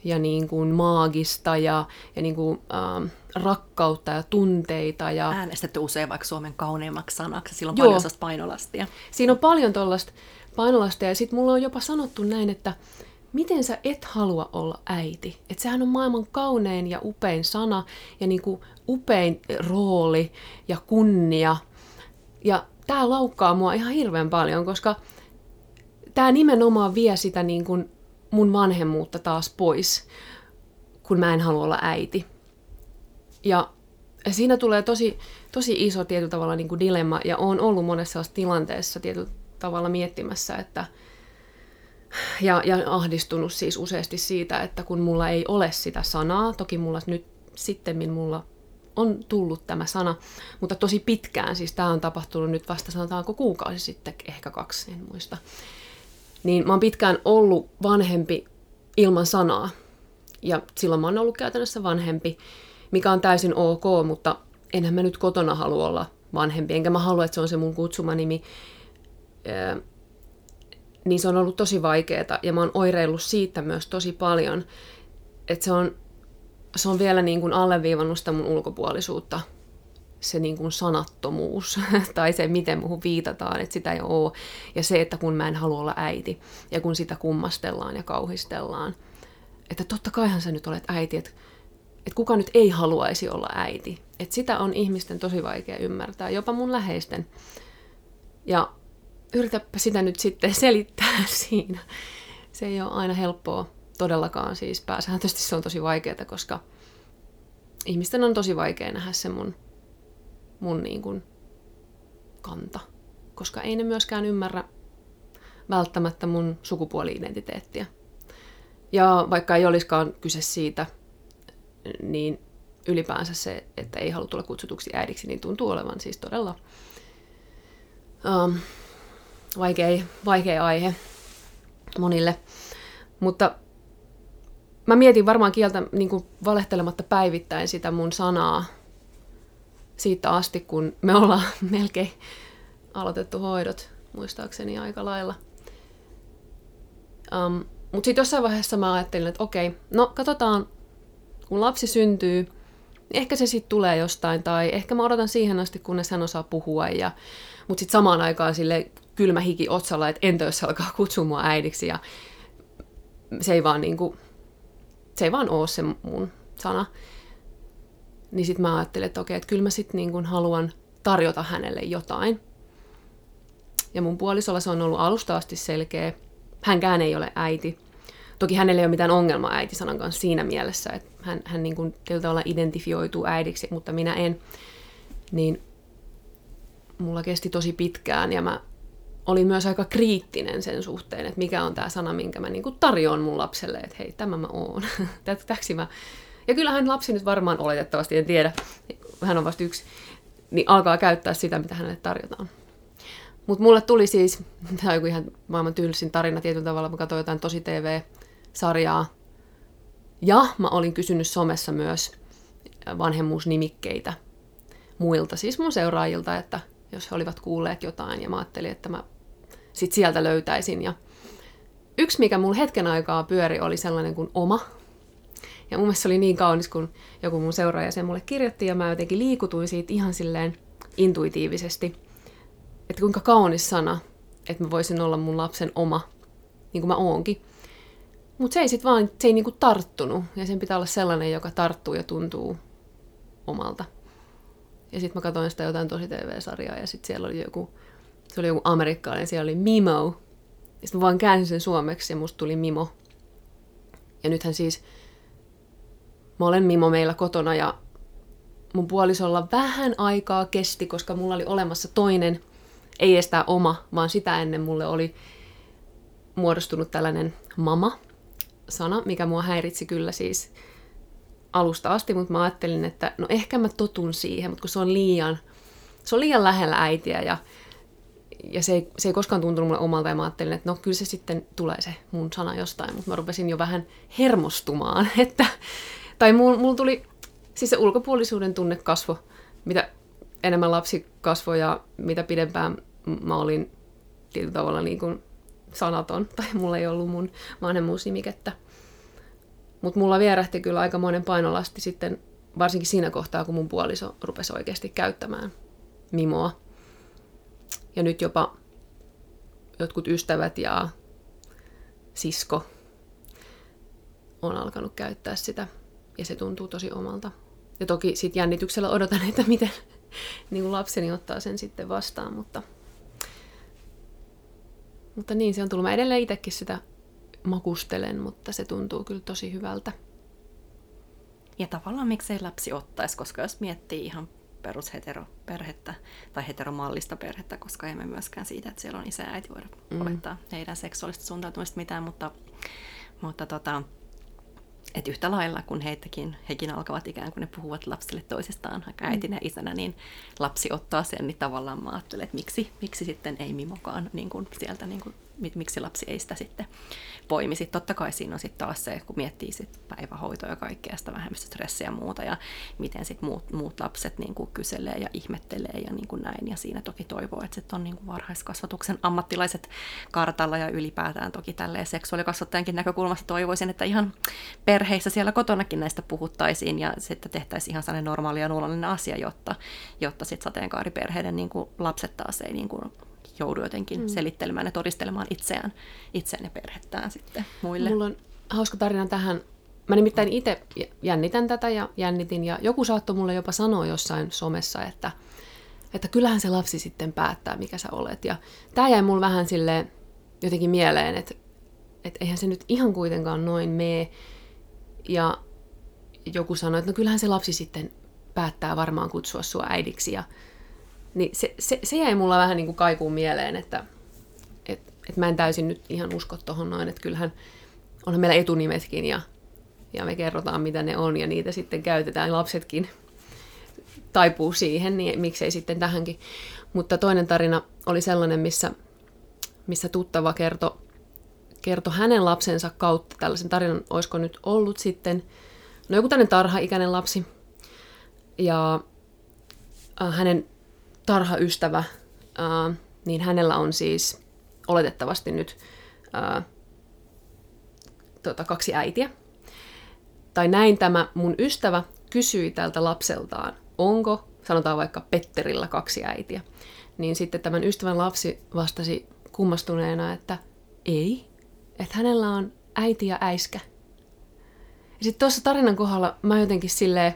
B: ja niin kuin maagista ja, ja niin kuin, ähm, rakkautta ja tunteita. Ja...
A: Äänestetty usein vaikka Suomen kauneimmaksi sanaksi, sillä on Joo. paljon painolastia.
B: Siinä on paljon tuollaista painolastia ja sitten mulla on jopa sanottu näin, että miten sä et halua olla äiti? Että sehän on maailman kaunein ja upein sana ja niin kuin upein rooli ja kunnia. Ja tämä laukkaa mua ihan hirveän paljon, koska tämä nimenomaan vie sitä niin kuin mun vanhemmuutta taas pois, kun mä en halua olla äiti. Ja siinä tulee tosi, tosi iso tietyllä tavalla niin kuin dilemma, ja on ollut monessa tilanteessa tietyllä tavalla miettimässä, että ja, ja ahdistunut siis useasti siitä, että kun mulla ei ole sitä sanaa, toki mulla nyt sitten mulla on tullut tämä sana, mutta tosi pitkään, siis tämä on tapahtunut nyt vasta sanotaanko kuukausi sitten, ehkä kaksi, en muista. Niin mä oon pitkään ollut vanhempi ilman sanaa, ja silloin mä oon ollut käytännössä vanhempi, mikä on täysin ok, mutta enhän mä nyt kotona halua olla vanhempi, enkä mä halua, että se on se mun kutsumanimi. Öö, niin se on ollut tosi vaikeaa, ja mä oon oireillut siitä myös tosi paljon, että se on se on vielä niin kuin alleviivannut sitä mun ulkopuolisuutta, se niin kuin sanattomuus tai se, miten muuhun viitataan, että sitä ei ole. Ja se, että kun mä en halua olla äiti ja kun sitä kummastellaan ja kauhistellaan. Että totta kaihan sä nyt olet äiti, että, että kuka nyt ei haluaisi olla äiti. Että sitä on ihmisten tosi vaikea ymmärtää, jopa mun läheisten. Ja yritäpä sitä nyt sitten selittää siinä. Se ei ole aina helppoa todellakaan siis pääsääntöisesti se on tosi vaikeaa, koska ihmisten on tosi vaikea nähdä se mun, mun niin kuin kanta, koska ei ne myöskään ymmärrä välttämättä mun sukupuoli-identiteettiä. Ja vaikka ei olisikaan kyse siitä, niin ylipäänsä se, että ei halua tulla kutsutuksi äidiksi, niin tuntuu olevan siis todella um, vaikea, vaikea aihe monille. Mutta mä mietin varmaan kieltä niin kuin valehtelematta päivittäin sitä mun sanaa siitä asti, kun me ollaan melkein aloitettu hoidot, muistaakseni aika lailla. Um, Mutta sitten jossain vaiheessa mä ajattelin, että okei, no katsotaan, kun lapsi syntyy, niin ehkä se sitten tulee jostain, tai ehkä mä odotan siihen asti, kunnes hän osaa puhua, ja, mutta sitten samaan aikaan sille kylmä hiki otsalla, että entä jos alkaa kutsua mua äidiksi, ja se ei vaan niinku, se ei vaan ole se mun sana. Niin sitten mä ajattelin, että okei, että kyllä mä sitten niin haluan tarjota hänelle jotain. Ja mun puolisolla se on ollut alusta asti selkeä. Hänkään ei ole äiti. Toki hänellä ei ole mitään ongelmaa äitisanan kanssa siinä mielessä, että hän, hän niin kuin tavalla identifioituu äidiksi, mutta minä en. Niin mulla kesti tosi pitkään ja mä olin myös aika kriittinen sen suhteen, että mikä on tämä sana, minkä mä niinku tarjoan mun lapselle, että hei, tämä mä oon. Täksi mä... Ja kyllähän lapsi nyt varmaan oletettavasti, en tiedä, hän on vasta yksi, niin alkaa käyttää sitä, mitä hänelle tarjotaan. Mutta mulle tuli siis, tämä on ihan maailman tylsin tarina tietyllä tavalla, mä katsoin jotain tosi TV-sarjaa. Ja mä olin kysynyt somessa myös vanhemmuusnimikkeitä muilta, siis mun seuraajilta, että jos he olivat kuulleet jotain, ja mä ajattelin, että mä sit sieltä löytäisin. Ja yksi, mikä mulla hetken aikaa pyöri, oli sellainen kuin oma. Ja mun mielestä se oli niin kaunis, kun joku mun seuraaja sen mulle kirjoitti, ja mä jotenkin liikutuin siitä ihan silleen intuitiivisesti. Että kuinka kaunis sana, että mä voisin olla mun lapsen oma, niin kuin mä oonkin. Mutta se ei sitten vaan, se ei niinku tarttunut, ja sen pitää olla sellainen, joka tarttuu ja tuntuu omalta. Ja sitten mä katsoin sitä jotain tosi TV-sarjaa ja sitten siellä oli joku, se oli joku amerikkalainen, siellä oli Mimo. Ja sitten mä vaan käänsin sen suomeksi ja musta tuli Mimo. Ja nythän siis, mä olen Mimo meillä kotona ja mun puolisolla vähän aikaa kesti, koska mulla oli olemassa toinen, ei edes tää oma, vaan sitä ennen mulle oli muodostunut tällainen mama-sana, mikä mua häiritsi kyllä siis alusta asti, mutta mä ajattelin, että no ehkä mä totun siihen, mutta kun se on liian, se on liian lähellä äitiä ja, ja se, ei, se ei koskaan tuntunut mulle omalta ja mä ajattelin, että no kyllä se sitten tulee se mun sana jostain, mutta mä rupesin jo vähän hermostumaan, että, tai mulla mul tuli siis se ulkopuolisuuden tunne kasvo, mitä enemmän lapsi kasvoi ja mitä pidempään mä olin tietyllä tavalla niin kuin sanaton, tai mulla ei ollut mun vanhemmuusnimikettä. Mutta mulla vierähti kyllä aikamoinen painolasti sitten, varsinkin siinä kohtaa, kun mun puoliso rupesi oikeasti käyttämään mimoa. Ja nyt jopa jotkut ystävät ja sisko on alkanut käyttää sitä, ja se tuntuu tosi omalta. Ja toki sitten jännityksellä odotan, että miten niin kuin lapseni ottaa sen sitten vastaan, mutta mutta niin se on tullut. Mä edelleen itsekin sitä makustelen, mutta se tuntuu kyllä tosi hyvältä.
A: Ja tavallaan miksei lapsi ottaisi, koska jos miettii ihan perusheteroperhettä tai heteromallista perhettä, koska emme myöskään siitä, että siellä on isä ja äiti voida mm. olettaa heidän seksuaalista suuntautumista mitään, mutta, mutta tota, et yhtä lailla, kun heitäkin, hekin alkavat ikään kuin ne puhuvat lapsille toisistaan, aika mm. äitinä ja isänä, niin lapsi ottaa sen, niin tavallaan mä ajattelen, että miksi, miksi sitten ei mimokaan niin kuin sieltä, niin kuin, miksi lapsi ei sitä sitten poimisi. Totta kai siinä on sitten taas se, kun miettii sit päivähoitoa ja kaikkea sitä vähemmistöstressiä ja muuta, ja miten sitten muut, muut lapset niin kuin kyselee ja ihmettelee ja niin kuin näin, ja siinä toki toivoo, että sitten on niin kuin varhaiskasvatuksen ammattilaiset kartalla, ja ylipäätään toki tälleen seksuaalikasvattajankin näkökulmasta toivoisin, että ihan perheissä siellä kotonakin näistä puhuttaisiin, ja sitten tehtäisiin ihan sellainen normaali ja luonnollinen asia, jotta, jotta sitten sateenkaariperheiden niin kuin lapset taas ei niin kuin joudu jotenkin mm. selittelemään ja todistelemaan itseään, itseään ja perhettään sitten muille.
B: Mulla on hauska tarina tähän. Mä nimittäin itse jännitän tätä ja jännitin, ja joku saattoi mulle jopa sanoa jossain somessa, että, että kyllähän se lapsi sitten päättää, mikä sä olet. Ja tämä jäi mulle vähän sille jotenkin mieleen, että, että eihän se nyt ihan kuitenkaan noin mene. Ja joku sanoi, että no kyllähän se lapsi sitten päättää varmaan kutsua sua äidiksi. Ja niin se, se, se jäi mulla vähän niin kuin kaikuun mieleen, että et, et mä en täysin nyt ihan usko tuohon noin, että kyllähän onhan meillä etunimetkin ja, ja me kerrotaan mitä ne on ja niitä sitten käytetään, lapsetkin taipuu siihen, niin miksei sitten tähänkin. Mutta toinen tarina oli sellainen, missä, missä tuttava kertoi kerto hänen lapsensa kautta tällaisen tarinan, olisiko nyt ollut sitten, no joku tämmöinen tarha-ikäinen lapsi, ja äh, hänen tarhaystävä, äh, niin hänellä on siis oletettavasti nyt äh, tota, kaksi äitiä. Tai näin tämä mun ystävä kysyi tältä lapseltaan, onko, sanotaan vaikka Petterillä kaksi äitiä. Niin sitten tämän ystävän lapsi vastasi kummastuneena, että ei, että hänellä on äiti ja äiskä. Ja sitten tuossa tarinan kohdalla mä jotenkin silleen,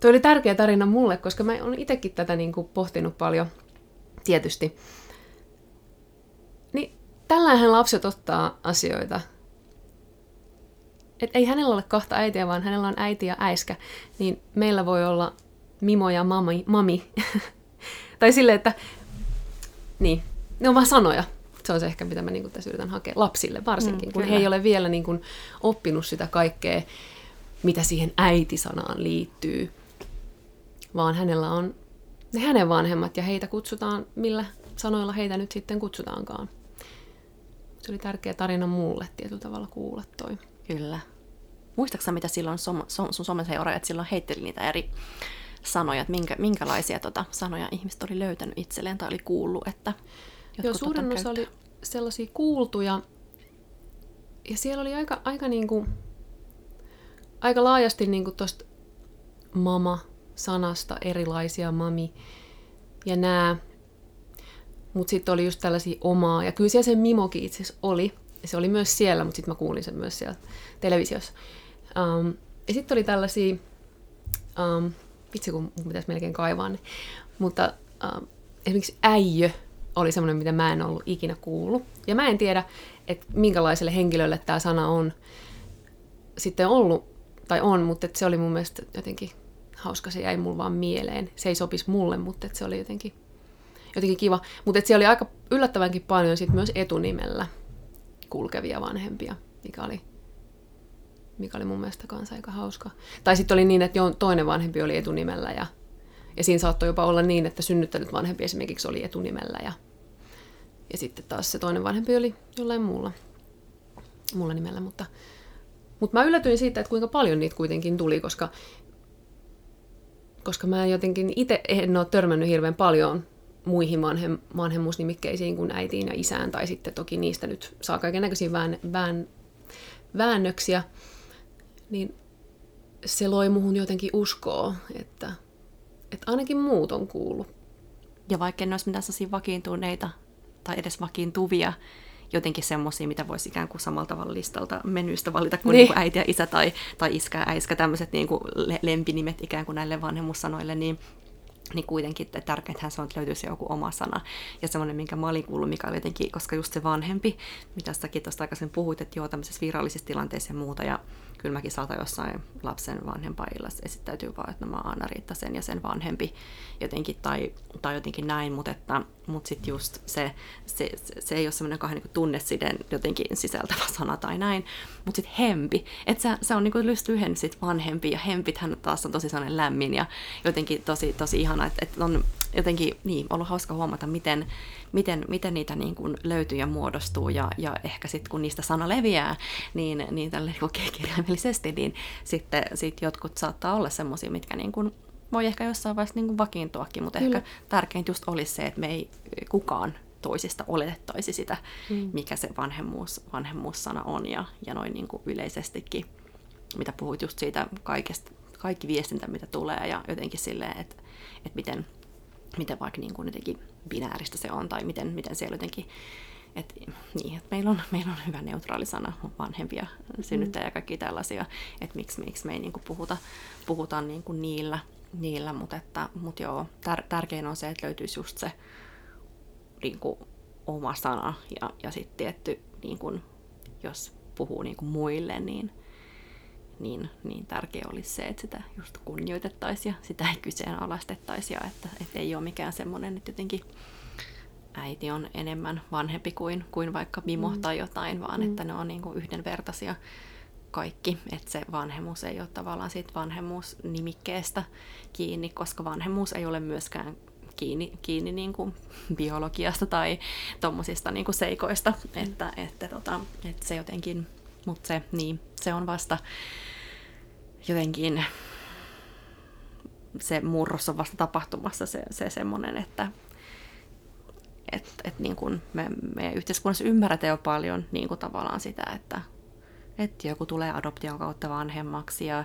B: Tuo oli tärkeä tarina mulle, koska mä olen itsekin tätä niin kuin pohtinut paljon, tietysti. Niin tällähän lapset ottaa asioita. Et ei hänellä ole kahta äitiä, vaan hänellä on äiti ja äiskä. Niin meillä voi olla Mimo ja mami. mami. tai silleen, että niin, ne on vaan sanoja. Se on se ehkä, mitä mä niin tässä yritän hakea lapsille varsinkin, mm, kun he ei ole vielä niin kuin, oppinut sitä kaikkea, mitä siihen äiti-sanaan liittyy vaan hänellä on ne hänen vanhemmat ja heitä kutsutaan, millä sanoilla heitä nyt sitten kutsutaankaan. Se oli tärkeä tarina mulle tietyllä tavalla kuulla toi.
A: Kyllä. Muistaaksä, mitä silloin som, som, sun someseuraajat silloin heitteli niitä eri sanoja, että minkä, minkälaisia tota, sanoja ihmiset oli löytänyt itselleen tai oli kuullut, että
B: Joo, suurin osa oli sellaisia kuultuja, ja siellä oli aika, aika, niinku, aika laajasti niinku tosta mama, sanasta erilaisia mami ja nää. Mutta sitten oli just tällaisia omaa. Ja kyllä siellä se Mimokin itse asiassa oli. Se oli myös siellä, mutta sitten mä kuulin sen myös siellä televisiossa. Um, ja sitten oli tällaisia, um, vitsi kun mun pitäisi melkein kaivaa ne, mutta um, esimerkiksi äijö oli semmoinen, mitä mä en ollut ikinä kuullut. Ja mä en tiedä, että minkälaiselle henkilölle tämä sana on sitten ollut, tai on, mutta se oli mun mielestä jotenkin hauska, se jäi mulle vaan mieleen. Se ei sopisi mulle, mutta se oli jotenkin, jotenkin kiva. Mutta siellä oli aika yllättävänkin paljon sit myös etunimellä kulkevia vanhempia, mikä oli, mikä oli mun mielestä kanssa aika hauska. Tai sitten oli niin, että toinen vanhempi oli etunimellä ja, ja siinä saattoi jopa olla niin, että synnyttänyt vanhempi esimerkiksi oli etunimellä ja, ja sitten taas se toinen vanhempi oli jollain muulla, muulla nimellä, mutta, mutta mä yllätyin siitä, että kuinka paljon niitä kuitenkin tuli, koska koska mä jotenkin itse en ole törmännyt hirveän paljon muihin vanhem, vanhemmuusnimikkeisiin kuin äitiin ja isään, tai sitten toki niistä nyt saa kaiken näköisiä vään, vään, väännöksiä, niin se loi muhun jotenkin uskoa, että, että ainakin muut on kuullut.
A: Ja vaikka en olisi mitään vakiintuneita tai edes vakiintuvia jotenkin semmoisia, mitä voisi ikään kuin samalla tavalla listalta menystä valita kuin, niin. niin kuin äiti ja isä tai, tai iskä ja äiskä, tämmöiset niin kuin lempinimet ikään kuin näille vanhemmuussanoille, niin niin kuitenkin että tärkeintähän se on, että löytyisi joku oma sana. Ja semmoinen, minkä mä olin kuullut, mikä oli jotenkin, koska just se vanhempi, mitä säkin tuosta aikaisemmin puhuit, että joo, tämmöisessä virallisissa tilanteissa ja muuta, ja kyllä mäkin saatan jossain lapsen vanhempaillassa esittäytyy vaan, että no mä oon Anna-Riitta sen ja sen vanhempi jotenkin, tai, tai jotenkin näin, mutta, että, mutta sitten just se, se, se, ei ole semmoinen kahden niin tunnesiden jotenkin sisältävä sana tai näin, mutta sitten hempi, että se, se on niin kuin lyhyen sit vanhempi, ja hempithän taas on tosi sellainen lämmin ja jotenkin tosi, tosi ihana, että, että on jotenkin niin, ollut hauska huomata, miten, miten, miten niitä niin kuin löytyy ja muodostuu ja, ja ehkä sitten kun niistä sana leviää, niin, niin tälle niin kirjaimellisesti, niin sitten sit jotkut saattaa olla semmoisia, mitkä niin kuin voi ehkä jossain vaiheessa niin kuin vakiintuakin, mutta Kyllä. ehkä tärkeintä just olisi se, että me ei kukaan toisista oletettaisi sitä, mm. mikä se vanhemmuus, vanhemmuussana on ja, ja noin niin kuin yleisestikin, mitä puhuit just siitä kaikesta, kaikki viestintä, mitä tulee ja jotenkin silleen, että, että miten, miten vaikka niin kuin jotenkin binääristä se on tai miten, miten siellä jotenkin et, niin, että meillä on, meillä on hyvä neutraali sana, vanhempia, synnyttäjä ja kaikki tällaisia, että miksi, miksi me ei niin kuin puhuta, puhuta niin kuin niillä, niillä mutta, että, mutta joo, tär, tärkein on se, että löytyisi just se niin kuin oma sana ja, ja sitten tietty, niin kuin, jos puhuu niin kuin muille, niin, niin, niin tärkeä olisi se, että sitä just kunnioitettaisiin ja sitä ei kyseenalaistettaisi ja että, että ei ole mikään semmoinen, että jotenkin äiti on enemmän vanhempi kuin, kuin vaikka Mimo mm. tai jotain, vaan mm. että ne on niin kuin yhdenvertaisia kaikki, että se vanhemmuus ei ole tavallaan siitä vanhemmuusnimikkeestä kiinni, koska vanhemmuus ei ole myöskään kiinni, kiinni niin kuin biologiasta tai tuommoisista niin seikoista, mm. että, että, tota, että se jotenkin, mutta se, niin, se on vasta jotenkin se murros on vasta tapahtumassa se, se semmoinen, että et, et niin kun me, me yhteiskunnassa ymmärretään jo paljon niin kuin tavallaan sitä, että et joku tulee adoption kautta vanhemmaksi ja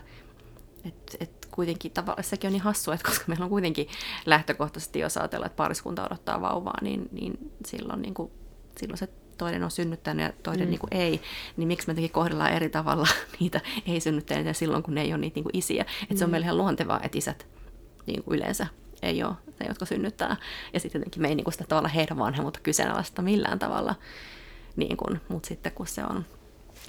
A: et, et kuitenkin tavallaan sekin on niin hassu, että koska meillä on kuitenkin lähtökohtaisesti, jos ajatellaan, että pariskunta odottaa vauvaa, niin, niin silloin, niin kuin, silloin se toinen on synnyttänyt ja toinen mm. niin kuin ei, niin miksi me jotenkin kohdellaan eri tavalla niitä ei-synnyttäneitä silloin, kun ne ei ole niitä niin kuin isiä. Että mm. se on mm. meille ihan luontevaa, että isät niin kuin yleensä ei ole ne, jotka synnyttää. Ja sitten jotenkin me ei niin kuin sitä tavalla heidän vanhemmuutta kyseenalaista millään tavalla. Niin kuin, mutta sitten kun se on,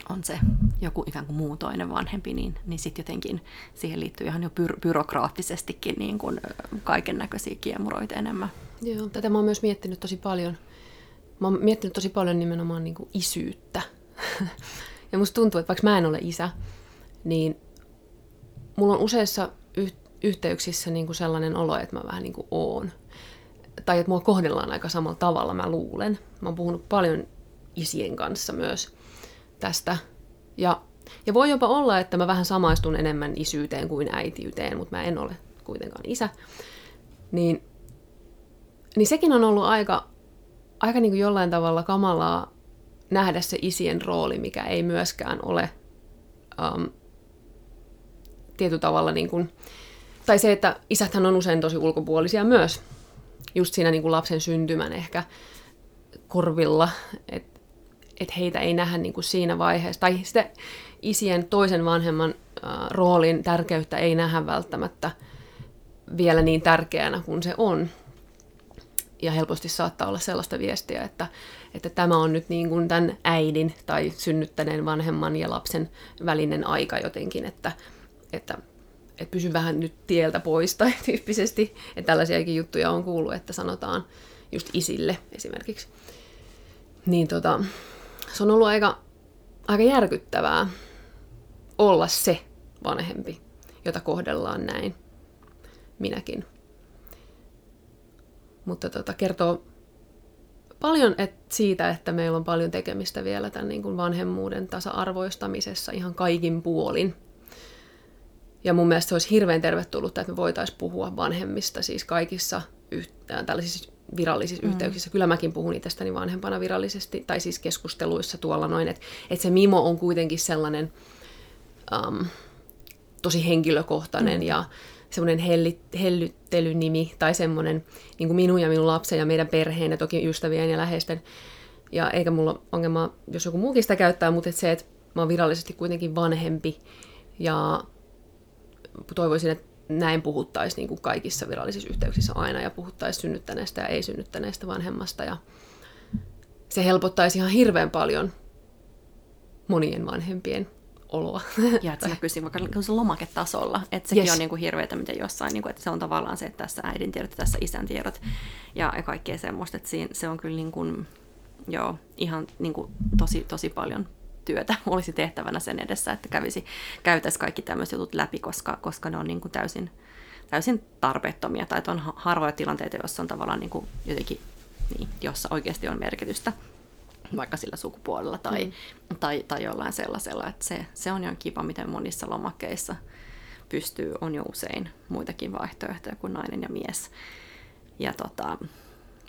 A: on se joku ikään kuin muu toinen vanhempi, niin, niin sitten jotenkin siihen liittyy ihan jo byr- byrokraattisestikin niin kuin kaiken näköisiä kiemuroita enemmän.
B: Joo, tätä mä oon myös miettinyt tosi paljon. Mä oon miettinyt tosi paljon nimenomaan niin kuin isyyttä. ja musta tuntuu, että vaikka mä en ole isä, niin mulla on useissa yhteyksissä niin kuin sellainen olo, että mä vähän niin kuin oon. Tai että mua kohdellaan aika samalla tavalla, mä luulen. Mä oon puhunut paljon isien kanssa myös tästä. Ja, ja voi jopa olla, että mä vähän samaistun enemmän isyyteen kuin äitiyteen, mutta mä en ole kuitenkaan isä. Niin, niin sekin on ollut aika, aika niin kuin jollain tavalla kamalaa nähdä se isien rooli, mikä ei myöskään ole um, tietyllä tavalla niin kuin, tai se, että isäthän on usein tosi ulkopuolisia myös, just siinä niin kuin lapsen syntymän ehkä korvilla, että et heitä ei nähdä niin kuin siinä vaiheessa, tai sitä isien toisen vanhemman äh, roolin tärkeyttä ei nähdä välttämättä vielä niin tärkeänä kuin se on. Ja helposti saattaa olla sellaista viestiä, että, että tämä on nyt niin kuin tämän äidin tai synnyttäneen vanhemman ja lapsen välinen aika jotenkin, että, että että pysy vähän nyt tieltä pois tai tyyppisesti. Että tällaisiakin juttuja on kuullut, että sanotaan just isille esimerkiksi. Niin tota, se on ollut aika, aika järkyttävää olla se vanhempi, jota kohdellaan näin. Minäkin. Mutta tota, kertoo paljon et siitä, että meillä on paljon tekemistä vielä tämän niin kuin vanhemmuuden tasa-arvoistamisessa ihan kaikin puolin. Ja mun mielestä se olisi hirveän tervetullut, että me voitaisiin puhua vanhemmista siis kaikissa yht- äh, tällaisissa virallisissa mm. yhteyksissä. Kyllä mäkin puhun itsestäni vanhempana virallisesti, tai siis keskusteluissa tuolla noin, että, että se Mimo on kuitenkin sellainen um, tosi henkilökohtainen mm. ja semmoinen hellyttelynimi tai semmoinen niin kuin minun ja minun lapsen ja meidän perheen ja toki ystävien ja läheisten. Ja eikä mulla ole ongelmaa, jos joku muukin sitä käyttää, mutta että se, että mä oon virallisesti kuitenkin vanhempi ja toivoisin, että näin puhuttaisiin niin kaikissa virallisissa yhteyksissä aina ja puhuttaisiin synnyttäneestä ja ei-synnyttäneestä vanhemmasta. Ja se helpottaisi ihan hirveän paljon monien vanhempien oloa.
A: Ja että se näkyisi vaikka lomaketasolla. Että sekin yes. on niin kuin hirveätä, miten jossain, niin kuin, että se on tavallaan se, että tässä äidin tiedot ja tässä isän tiedot ja, ja kaikkea semmoista. Että siinä, se on kyllä niin kuin, joo, ihan niin kuin tosi, tosi paljon työtä olisi tehtävänä sen edessä, että kävisi, käytäisi kaikki tämmöiset jutut läpi, koska, koska ne on niin kuin täysin, täysin tarpeettomia. Tai on harvoja tilanteita, joissa on tavallaan niin kuin jotenkin, niin, jossa oikeasti on merkitystä vaikka sillä sukupuolella tai, mm. tai, tai jollain sellaisella. Että se, se on ihan kiva, miten monissa lomakkeissa pystyy, on jo usein muitakin vaihtoehtoja kuin nainen ja mies. Ja tota,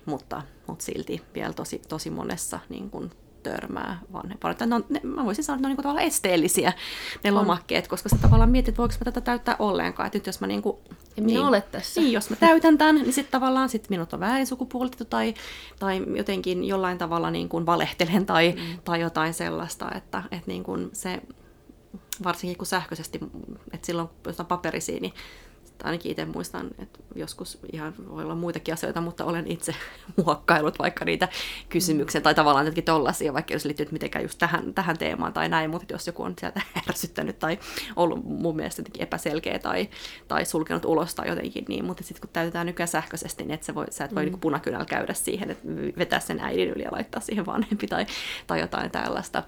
A: mutta, mutta silti vielä tosi, tosi monessa niin kuin törmää vanhempaan. No, ne, mä voisin sanoa, että ne on niin tavallaan esteellisiä ne lomakkeet, on. koska sä tavallaan mietit, että voiko mä tätä täyttää ollenkaan. Että nyt jos mä niin kuin,
B: en niin, ole tässä.
A: Niin, jos mä täytän tämän, niin sitten tavallaan sit minut on väärin sukupuolitettu tai, tai jotenkin jollain tavalla niin kuin valehtelen tai, mm. tai jotain sellaista, että, että niin kuin se varsinkin kun sähköisesti, että silloin jos on paperisia, niin ainakin itse muistan, että joskus ihan voi olla muitakin asioita, mutta olen itse muokkailut vaikka niitä kysymyksiä tai tavallaan jotenkin tollasia, vaikka jos liittyy mitenkään just tähän, tähän teemaan tai näin, mutta jos joku on sieltä ärsyttänyt tai ollut mun mielestä jotenkin epäselkeä tai, tai sulkenut ulos tai jotenkin niin, mutta sitten kun täytetään nykyään sähköisesti, niin et sä, voi, sä et voi mm. niin punakynällä käydä siihen, että vetää sen äidin yli ja laittaa siihen vanhempi tai, tai jotain tällaista.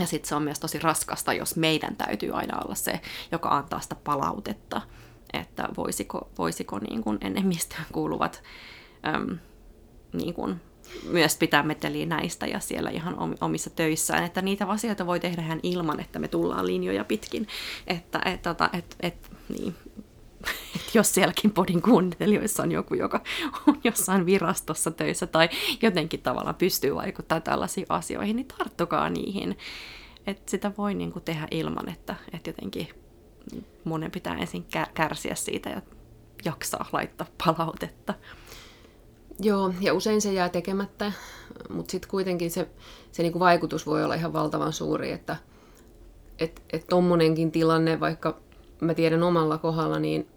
A: Ja sitten se on myös tosi raskasta, jos meidän täytyy aina olla se, joka antaa sitä palautetta että voisiko, voisiko niin kuin enemmistöön kuuluvat äm, niin kuin myös pitää meteliä näistä ja siellä ihan omissa töissään, että niitä asioita voi tehdä ihan ilman, että me tullaan linjoja pitkin. Että et, tota, et, et, niin. et jos sielläkin podin kuuntelijoissa on joku, joka on jossain virastossa töissä tai jotenkin tavallaan pystyy vaikuttamaan tällaisiin asioihin, niin tarttukaa niihin. Että sitä voi niin kuin tehdä ilman, että, että jotenkin monen pitää ensin kärsiä siitä ja jaksaa laittaa palautetta.
B: Joo, ja usein se jää tekemättä, mutta sitten kuitenkin se, se niinku vaikutus voi olla ihan valtavan suuri, että et, et tommonenkin tilanne, vaikka mä tiedän omalla kohdalla, niin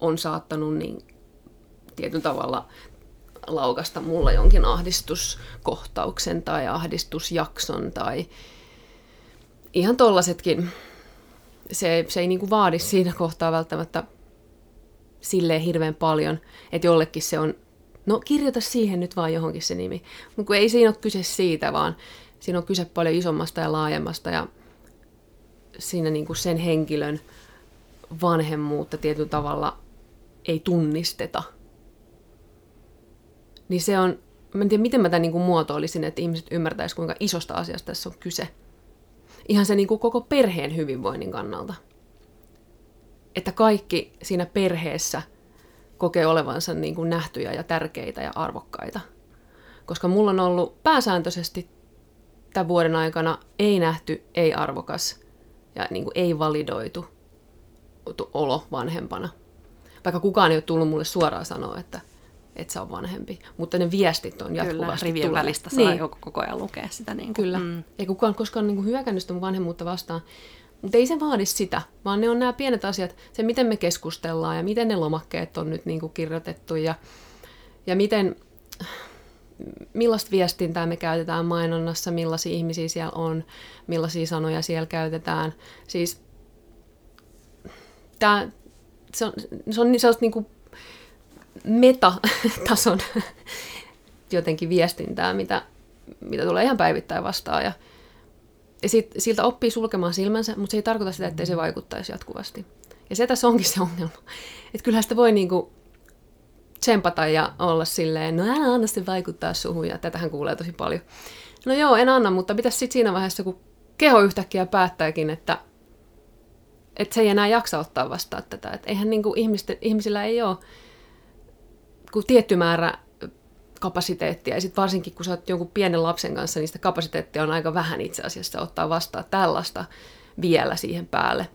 B: on saattanut niin tietyllä tavalla laukasta mulla jonkin ahdistuskohtauksen tai ahdistusjakson tai ihan tollasetkin se, se ei niin kuin vaadi siinä kohtaa välttämättä silleen hirveän paljon, että jollekin se on, no kirjoita siihen nyt vaan johonkin se nimi. Mutta ei siinä ole kyse siitä, vaan siinä on kyse paljon isommasta ja laajemmasta ja siinä niin kuin sen henkilön vanhemmuutta tietyllä tavalla ei tunnisteta. Niin se on, mä en tiedä miten mä tämän niin kuin muotoilisin, että ihmiset ymmärtäisivät kuinka isosta asiasta tässä on kyse ihan se niin kuin koko perheen hyvinvoinnin kannalta. Että kaikki siinä perheessä kokee olevansa niin kuin nähtyjä ja tärkeitä ja arvokkaita. Koska mulla on ollut pääsääntöisesti tämän vuoden aikana ei nähty, ei arvokas ja niin kuin ei validoitu olo vanhempana. Vaikka kukaan ei ole tullut mulle suoraan sanoa, että että se on vanhempi. Mutta ne viestit on jatkuvasti
A: Kyllä, rivien välistä saa niin. koko ajan lukea sitä. Niin
B: kuin. Kyllä. Mm. Ei kukaan koskaan niin kuin hyökännyt sitä mun vanhemmuutta vastaan. Mutta ei se vaadi sitä, vaan ne on nämä pienet asiat, se miten me keskustellaan ja miten ne lomakkeet on nyt niin kuin kirjoitettu ja, ja miten, millaista viestintää me käytetään mainonnassa, millaisia ihmisiä siellä on, millaisia sanoja siellä käytetään. Siis tää, se on, se on sellaista niin kuin metatason jotenkin viestintää, mitä, mitä tulee ihan päivittäin vastaan. Ja, ja sit, siltä oppii sulkemaan silmänsä, mutta se ei tarkoita sitä, että se vaikuttaisi jatkuvasti. Ja se tässä onkin se ongelma. Että kyllähän sitä voi niinku tsempata ja olla silleen, no älä anna se vaikuttaa suhun, ja tätähän kuulee tosi paljon. No joo, en anna, mutta pitäisi sitten siinä vaiheessa, kun keho yhtäkkiä päättääkin, että, että se ei enää jaksa ottaa vastaan tätä. Että eihän niinku ihmisten, ihmisillä ei ole kun tietty määrä kapasiteettia, ja sitten varsinkin kun sä oot jonkun pienen lapsen kanssa, niin sitä kapasiteettia on aika vähän itse asiassa ottaa vastaan tällaista vielä siihen päälle.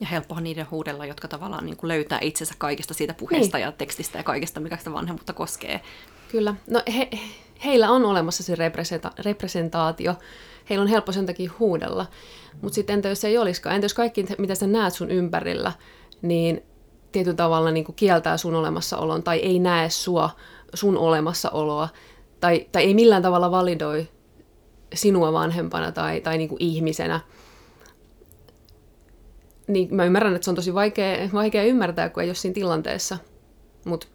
A: Ja helppoa niiden huudella, jotka tavallaan niin kuin löytää itsensä kaikesta siitä puheesta niin. ja tekstistä ja kaikesta, mikä sitä vanhemmuutta koskee.
B: Kyllä. No he, heillä on olemassa se representa- representaatio. Heillä on helppo sen takia huudella. Mutta sitten entä jos ei olisikaan? Entä jos kaikki, mitä sä näet sun ympärillä, niin tietyllä tavalla niin kuin kieltää sun olemassaolon tai ei näe sua, sun olemassaoloa tai, tai ei millään tavalla validoi sinua vanhempana tai, tai niin kuin ihmisenä, niin mä ymmärrän, että se on tosi vaikea, vaikea ymmärtää, kun ei ole siinä tilanteessa. Mutta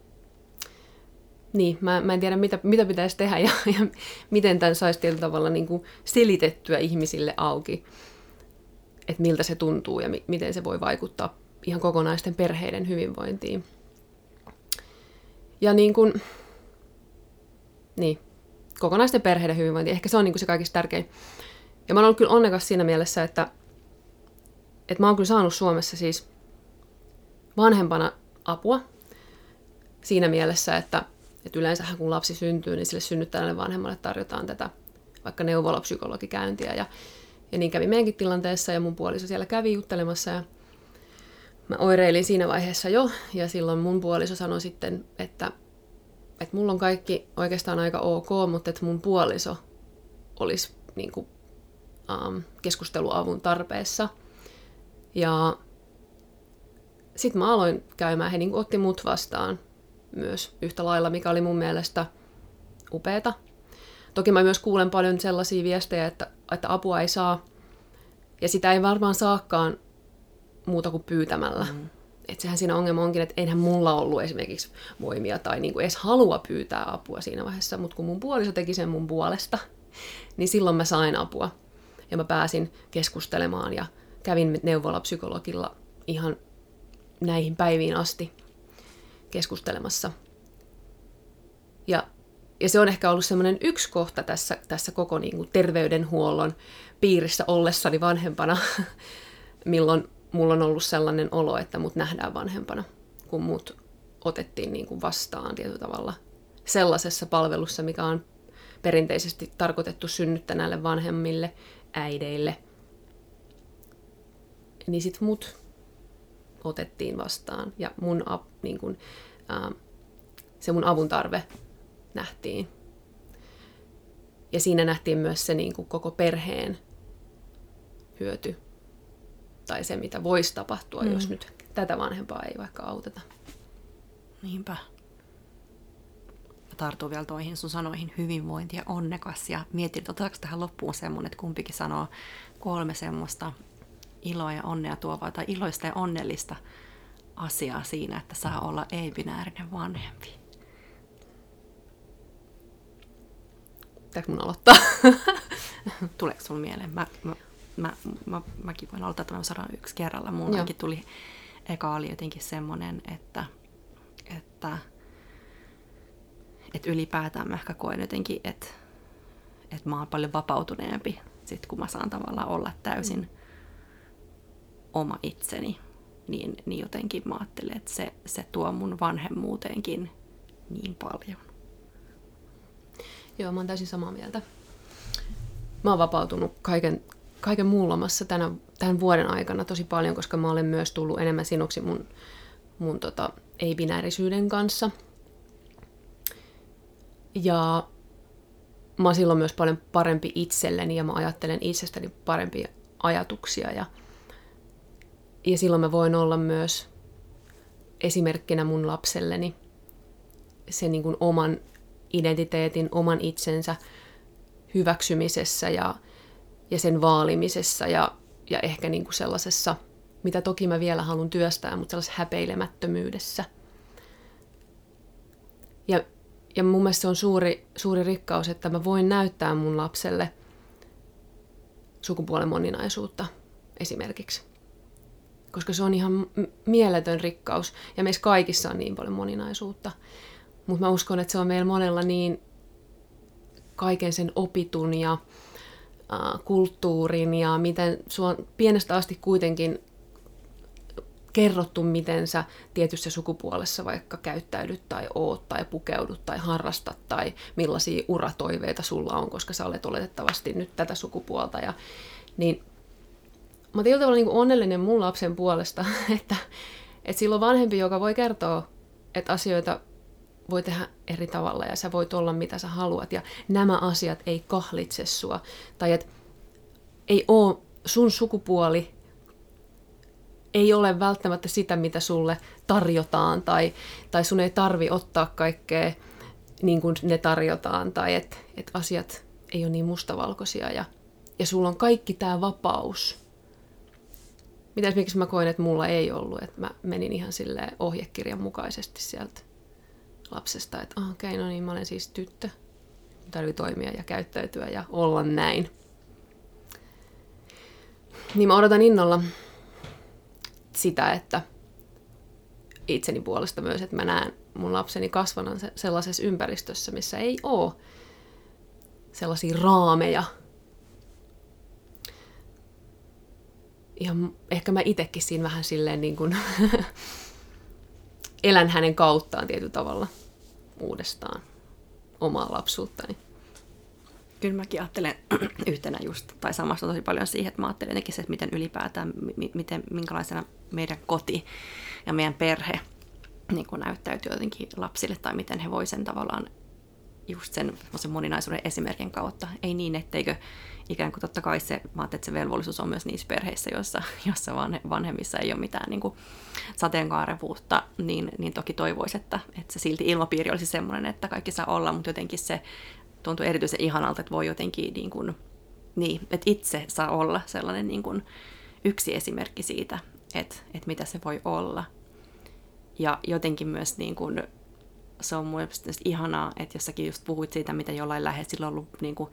B: niin, mä, mä en tiedä, mitä, mitä pitäisi tehdä ja, ja miten tämän saisi tietyllä tavalla niin kuin selitettyä ihmisille auki, että miltä se tuntuu ja mi- miten se voi vaikuttaa ihan kokonaisten perheiden hyvinvointiin. Ja niin kuin, niin, kokonaisten perheiden hyvinvointi, ehkä se on niin kuin se kaikista tärkein. Ja mä oon ollut kyllä onnekas siinä mielessä, että, että mä oon kyllä saanut Suomessa siis vanhempana apua siinä mielessä, että, että yleensä kun lapsi syntyy, niin sille synnyttäjälle vanhemmalle tarjotaan tätä vaikka neuvolapsykologikäyntiä. Ja, ja niin kävi meidänkin tilanteessa ja mun puoliso siellä kävi juttelemassa ja mä oireilin siinä vaiheessa jo ja silloin mun puoliso sanoi sitten, että, että mulla on kaikki oikeastaan aika ok, mutta että mun puoliso olisi niin kuin, um, keskusteluavun tarpeessa. Ja sitten mä aloin käymään, he niin otti mut vastaan myös yhtä lailla, mikä oli mun mielestä upeeta. Toki mä myös kuulen paljon sellaisia viestejä, että, että apua ei saa, ja sitä ei varmaan saakaan muuta kuin pyytämällä. Mm. Että sehän siinä ongelma onkin, että eihän mulla ollut esimerkiksi voimia tai niinku edes halua pyytää apua siinä vaiheessa, mutta kun mun puoliso teki sen mun puolesta, niin silloin mä sain apua. Ja mä pääsin keskustelemaan ja kävin neuvolapsykologilla ihan näihin päiviin asti keskustelemassa. Ja, ja se on ehkä ollut semmoinen yksi kohta tässä, tässä koko niin kuin terveydenhuollon piirissä ollessani vanhempana, milloin mulla on ollut sellainen olo, että mut nähdään vanhempana, kun mut otettiin niin kuin vastaan tietyllä tavalla sellaisessa palvelussa, mikä on perinteisesti tarkoitettu synnyttäneille vanhemmille, äideille. Niin sit mut otettiin vastaan ja mun, niin kun, ää, se mun avun tarve nähtiin. Ja siinä nähtiin myös se niin kuin koko perheen hyöty tai se, mitä voisi tapahtua, mm. jos nyt tätä vanhempaa ei vaikka auteta.
A: Niinpä. Mä tartun vielä toihin sun sanoihin hyvinvointi ja onnekas ja mietin, että otetaanko tähän loppuun semmoinen, että kumpikin sanoo kolme semmoista iloa ja onnea tuovaa tai iloista ja onnellista asiaa siinä, että saa olla ei-binäärinen vanhempi.
B: Pitääkö mun aloittaa?
A: Tuleeko sun mieleen? Mä, mä, mä, mä, mäkin voin aloittaa tämän sanan yksi kerralla. Mullakin tuli, eka oli jotenkin semmoinen, että, että, että ylipäätään mä ehkä koen jotenkin, että, että mä oon paljon vapautuneempi sit kun mä saan tavallaan olla täysin mm. oma itseni. Niin, niin jotenkin mä ajattelen, että se, se tuo mun vanhemmuuteenkin niin paljon.
B: Joo, mä oon täysin samaa mieltä. Mä oon vapautunut kaiken, kaiken muun lomassa tänä, tämän vuoden aikana tosi paljon, koska mä olen myös tullut enemmän sinuksi mun, mun tota, ei-binäärisyyden kanssa. Ja mä oon silloin myös paljon parempi itselleni ja mä ajattelen itsestäni parempia ajatuksia. Ja, ja silloin mä voin olla myös esimerkkinä mun lapselleni sen niin kuin oman identiteetin, oman itsensä hyväksymisessä ja, ja sen vaalimisessa ja, ja ehkä niin kuin sellaisessa, mitä toki mä vielä haluan työstää, mutta sellaisessa häpeilemättömyydessä. Ja, ja mun mielestä se on suuri, suuri rikkaus, että mä voin näyttää mun lapselle sukupuolen moninaisuutta esimerkiksi. Koska se on ihan mieletön rikkaus, ja meissä kaikissa on niin paljon moninaisuutta. Mutta mä uskon, että se on meillä monella niin kaiken sen opitun ja kulttuurin ja miten sua on pienestä asti kuitenkin kerrottu, miten sä tietyssä sukupuolessa vaikka käyttäydyt tai oot tai pukeudut tai harrastat tai millaisia uratoiveita sulla on, koska sä olet oletettavasti nyt tätä sukupuolta. Ja, niin mä oon tavalla niin onnellinen mun lapsen puolesta, että, että sillä on vanhempi, joka voi kertoa, että asioita voi tehdä eri tavalla ja sä voit olla mitä sä haluat ja nämä asiat ei kahlitse sua. Tai että ei oo sun sukupuoli ei ole välttämättä sitä, mitä sulle tarjotaan, tai, tai sun ei tarvi ottaa kaikkea niin kuin ne tarjotaan, tai että et asiat ei ole niin mustavalkoisia, ja, ja sulla on kaikki tämä vapaus. Mitä esimerkiksi mä koin, että mulla ei ollut, että mä menin ihan sille ohjekirjan mukaisesti sieltä lapsesta, että ah, okei, okay, no niin, mä olen siis tyttö. Tarvii toimia ja käyttäytyä ja olla näin. Niin mä odotan innolla sitä, että itseni puolesta myös, että mä näen mun lapseni kasvanan sellaisessa ympäristössä, missä ei ole sellaisia raameja. Ja ehkä mä itekin siinä vähän silleen niin kuin elän hänen kauttaan tietyllä tavalla uudestaan omaa lapsuuttani.
A: Kyllä mäkin ajattelen yhtenä just, tai samasta tosi paljon siihen, että mä ajattelen se, että miten ylipäätään, miten, minkälaisena meidän koti ja meidän perhe niin kuin näyttäytyy jotenkin lapsille, tai miten he voi sen tavallaan just sen, sen moninaisuuden esimerkin kautta. Ei niin, etteikö ikään kuin totta kai se, mä että se velvollisuus on myös niissä perheissä, joissa, joissa vanhe, vanhemmissa ei ole mitään niin kuin sateenkaarevuutta, niin, niin toki toivoisi, että, että se silti ilmapiiri olisi semmoinen, että kaikki saa olla, mutta jotenkin se tuntuu erityisen ihanalta, että voi jotenkin niin kuin, niin, että itse saa olla sellainen niin kuin yksi esimerkki siitä, että, että mitä se voi olla. Ja jotenkin myös niin kuin, se on mun ihanaa, että jossakin just puhuit siitä, mitä jollain läheisillä on ollut niin kuin,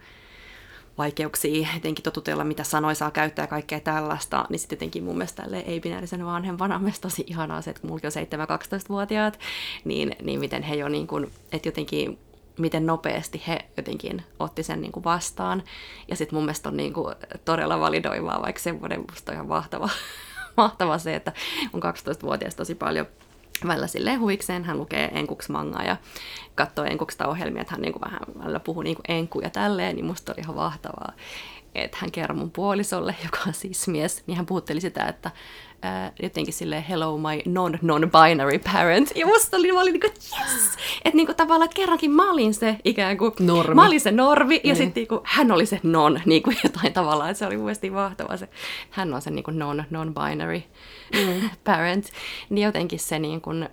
A: vaikeuksia etenkin totutella, mitä sanoja saa käyttää ja kaikkea tällaista, niin sitten jotenkin mun mielestä ei-binäärisen vanhempana on tosi ihanaa se, että kun on 7-12-vuotiaat, niin, niin miten he jo niin kuin, että jotenkin miten nopeasti he jotenkin otti sen niin kuin vastaan. Ja sitten mun mielestä on niin kuin todella validoivaa, vaikka semmoinen musta on ihan mahtava, mahtava se, että on 12-vuotias tosi paljon välillä silleen huikseen, hän lukee enkuksi mangaa ja katsoo enkuksista ohjelmia, että hän niin kuin vähän välillä puhuu niin kuin enku ja tälleen, niin musta oli ihan mahtavaa, että hän kerran mun puolisolle, joka on siis mies, niin hän puhutteli sitä, että ää, jotenkin sille hello my non-non-binary parent. Ja musta oli, mä olin niin kuin, yes! Että niin tavallaan, että kerrankin mä olin se ikään kuin,
B: normi.
A: mä olin se norvi, ja niin. sitten niin hän oli se non, niin kuin jotain tavallaan, että se oli mielestäni mahtavaa se, hän on se niin kuin non, non-binary mm. parent. Niin jotenkin se niin kuin,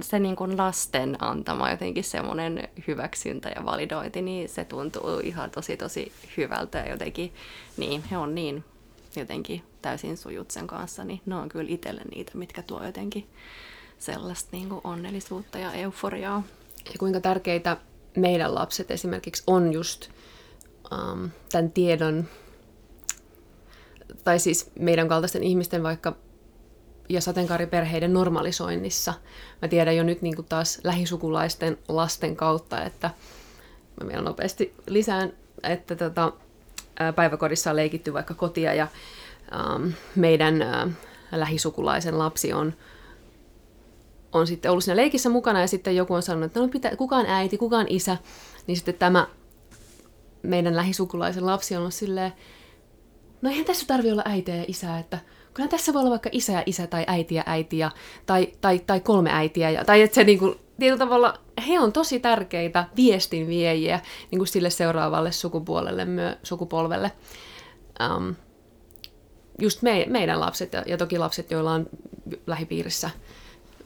A: se niin kuin lasten antama jotenkin semmoinen hyväksyntä ja validointi, niin se tuntuu ihan tosi tosi hyvältä ja jotenkin, niin he on niin jotenkin täysin sujut sen kanssa, niin ne on kyllä itselle niitä, mitkä tuo jotenkin sellaista niin kuin onnellisuutta ja euforiaa.
B: Ja kuinka tärkeitä meidän lapset esimerkiksi on just um, tämän tiedon, tai siis meidän kaltaisten ihmisten vaikka ja sateenkaariperheiden normalisoinnissa. Mä tiedän jo nyt niin kuin taas lähisukulaisten lasten kautta, että mä vielä nopeasti lisään, että tota, päiväkodissa on leikitty vaikka kotia ja ähm, meidän äh, lähisukulaisen lapsi on, on sitten ollut siinä leikissä mukana ja sitten joku on sanonut, että no pitää, kuka on äiti, kuka on isä, niin sitten tämä meidän lähisukulaisen lapsi on ollut silleen, no eihän tässä tarvi olla äitiä ja isää, että kyllä tässä voi olla vaikka isä ja isä tai äiti ja äiti ja, tai, tai, tai kolme äitiä. Ja, tai että se niin kuin, tietyllä tavalla, he on tosi tärkeitä viestinviejiä niin kuin sille seuraavalle sukupuolelle, myö, sukupolvelle. Um, just me, meidän lapset ja, ja toki lapset, joilla on lähipiirissä,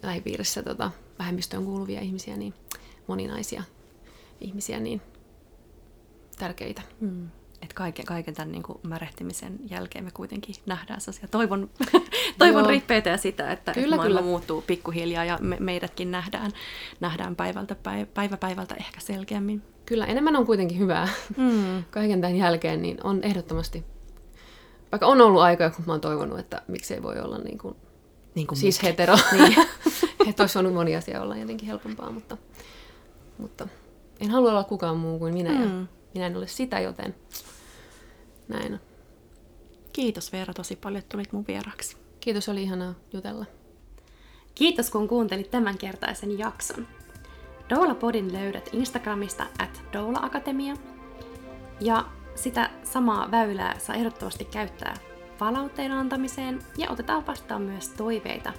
B: lähipiirissä tota, vähemmistöön kuuluvia ihmisiä, niin moninaisia ihmisiä, niin tärkeitä.
A: Mm että kaiken, kaiken tämän niin kuin märehtimisen jälkeen me kuitenkin nähdään sellaisia toivon, toivon rippeitä ja sitä, että, kyllä, että maailma kyllä. muuttuu pikkuhiljaa ja me, meidätkin nähdään, nähdään päivältä, päivä päivältä ehkä selkeämmin.
B: Kyllä, enemmän on kuitenkin hyvää. Mm. Kaiken tämän jälkeen niin on ehdottomasti, vaikka on ollut aikoja, kun mä oon toivonut, että miksei voi olla niin kuin, niin kuin siis hetero. niin. että olisi voinut moni asia olla jotenkin helpompaa, mutta, mutta en halua olla kukaan muu kuin minä mm. ja minä en ole sitä, joten näin
A: Kiitos Veera tosi paljon, että tulit mun vieraksi.
B: Kiitos, oli ihanaa jutella.
A: Kiitos kun kuuntelit tämänkertaisen jakson. Doula Podin löydät Instagramista at Doula Akatemia. Ja sitä samaa väylää saa ehdottomasti käyttää palautteen antamiseen ja otetaan vastaan myös toiveita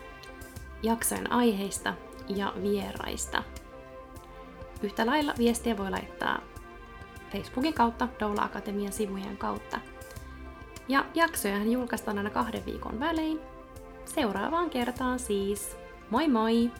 A: jaksojen aiheista ja vieraista. Yhtä lailla viestiä voi laittaa Facebookin kautta Doula Akatemian sivujen kautta. Ja jaksoja julkaistaan aina kahden viikon välein, seuraavaan kertaan siis. Moi moi!